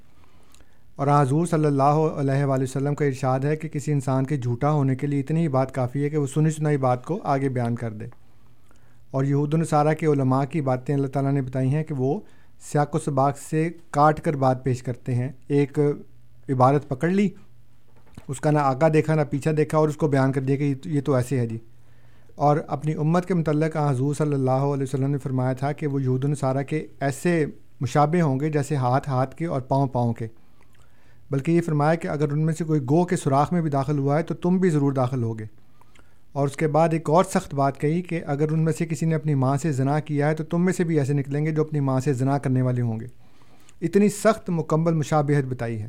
[SPEAKER 5] اور حضور صلی اللہ علیہ وآلہ وسلم کا ارشاد ہے کہ کسی انسان کے جھوٹا ہونے کے لیے اتنی ہی بات کافی ہے کہ وہ سنی سنائی بات کو آگے بیان کر دے۔ اور یہود الصارہ کے علماء کی باتیں اللہ تعالیٰ نے بتائی ہیں کہ وہ سیاق و سباق سے کاٹ کر بات پیش کرتے ہیں۔ ایک عبارت پکڑ لی اس کا نہ آگا دیکھا نہ پیچھا دیکھا اور اس کو بیان کر دیا کہ یہ تو ایسے ہے جی۔ اور اپنی امت کے متعلق حضور صلی اللہ علیہ وسلم نے فرمایا تھا کہ وہ یہود الصارہ کے ایسے مشابے ہوں گے جیسے ہاتھ ہاتھ کے اور پاؤں پاؤں کے۔ بلکہ یہ فرمایا کہ اگر ان میں سے کوئی گو کے سوراخ میں بھی داخل ہوا ہے تو تم بھی ضرور داخل ہوگے۔ اور اس کے بعد ایک اور سخت بات کہی کہ اگر ان میں سے کسی نے اپنی ماں سے زنا کیا ہے تو تم میں سے بھی ایسے نکلیں گے جو اپنی ماں سے زنا کرنے والے ہوں گے۔ اتنی سخت مکمل مشابہت بتائی ہے۔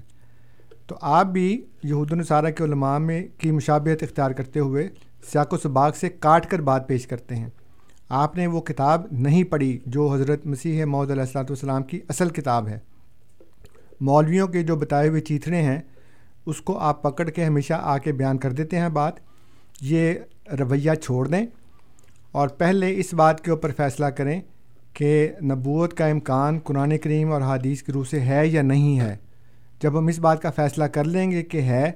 [SPEAKER 5] تو آپ بھی یہود الصارہ کے علماء میں کی مشابہت اختیار کرتے ہوئے سیاق و سباق سے کاٹ کر بات پیش کرتے ہیں۔ آپ نے وہ کتاب نہیں پڑھی جو حضرت مسیح محدود علیہ السلاۃ والسلام کی اصل کتاب ہے۔ مولویوں کے جو بتائے ہوئے چیتھڑے ہیں، اس کو آپ پکڑ کے ہمیشہ آ کے بیان کر دیتے ہیں بات۔ یہ رویہ چھوڑ دیں۔ اور پہلے اس بات کے اوپر فیصلہ کریں کہ نبوت کا امکان قرآن کریم اور حادیث کی روح سے ہے یا نہیں ہے۔ جب ہم اس بات کا فیصلہ کر لیں گے کہ ہے،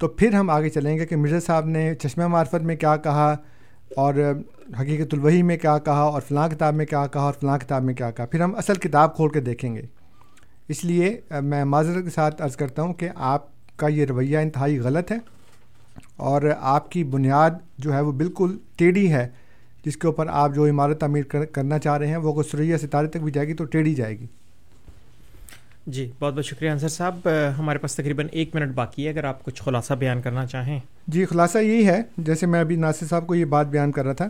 [SPEAKER 5] تو پھر ہم آگے چلیں گے کہ مرزا صاحب نے چشمہ معرفت میں کیا کہا اور حقیقت الوحی میں کیا کہا اور فلاں کتاب میں کیا کہا اور فلاں کتاب میں کیا کہا۔ پھر ہم اصل کتاب کھول کے دیکھیں گے۔ اس لیے میں معذرت کے ساتھ عرض کرتا ہوں کہ آپ کا یہ رویہ انتہائی غلط ہے اور آپ کی بنیاد جو ہے وہ بالکل ٹیڑھی ہے۔ جس کے اوپر آپ جو عمارت تعمیر کرنا چاہ رہے ہیں، وہ اگر سریا ستارے تک بھی جائے گی تو ٹیڑھی جائے گی۔
[SPEAKER 4] جی بہت بہت شکریہ انصر صاحب۔ ہمارے پاس تقریباً ایک منٹ باقی ہے، اگر آپ کچھ خلاصہ بیان کرنا چاہیں۔
[SPEAKER 5] جی خلاصہ یہی ہے، جیسے میں ابھی ناصر صاحب کو یہ بات بیان کر رہا تھا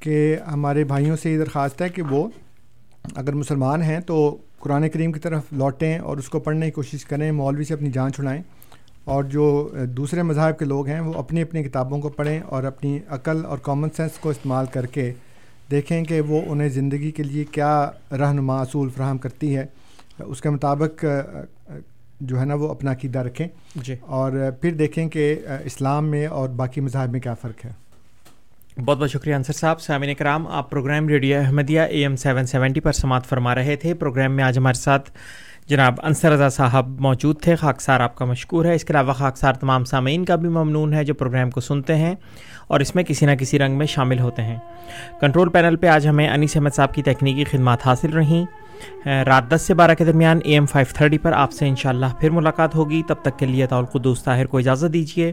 [SPEAKER 5] کہ ہمارے بھائیوں سے یہ درخواست ہے کہ وہ اگر مسلمان ہیں تو قرآن کریم کی طرف لوٹیں اور اس کو پڑھنے کی کوشش کریں، مولوی سے اپنی جان چھڑائیں۔ اور جو دوسرے مذاہب کے لوگ ہیں، وہ اپنی اپنی کتابوں کو پڑھیں اور اپنی عقل اور کامن سینس کو استعمال کر کے دیکھیں کہ وہ انہیں زندگی کے لیے کیا رہنما اصول فراہم کرتی ہے۔ اس کے مطابق جو ہے نا وہ اپنا عقیدہ رکھیں۔
[SPEAKER 4] جی۔
[SPEAKER 5] اور پھر دیکھیں کہ اسلام میں اور باقی مذاہب میں کیا فرق ہے۔
[SPEAKER 4] بہت بہت شکریہ انصر صاحب۔ سامعین کرام آپ programme radio Ahmadiyya A M seven seventy پر سماعت فرما رہے تھے۔ پروگرام میں آج ہمارے ساتھ جناب انصر رضا صاحب موجود تھے۔ خاکسار آپ کا مشکور ہے۔ اس کے علاوہ خاکسار تمام سامعین کا بھی ممنون ہے جو پروگرام کو سنتے ہیں اور اس میں کسی نہ کسی رنگ میں شامل ہوتے ہیں۔ کنٹرول پینل پہ آج ہمیں انیس احمد صاحب کی تکنیکی خدمات حاصل رہیں۔ رات دس سے بارہ کے درمیان اے ایم فائیو تھرٹی پر آپ سے انشاءاللہ پھر ملاقات ہوگی۔ تب تک کے لیے قدوس طاہر کو اجازت دیجیے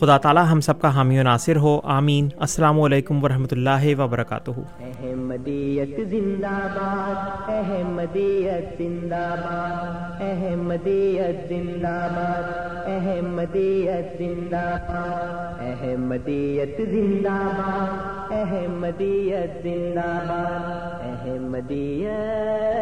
[SPEAKER 4] خدا تعالیٰ ہم سب کا حامی و ناصر ہو۔ آمین۔ السلام علیکم ورحمۃ اللہ وبرکاتہ۔
[SPEAKER 1] احمدیت زندہ باد، احمدیت زندہ باد، احمدیت زندہ باد، احمدیت زندہ باد، احمدیت زندہ باد، احمدیت زندہ باد، احمدیت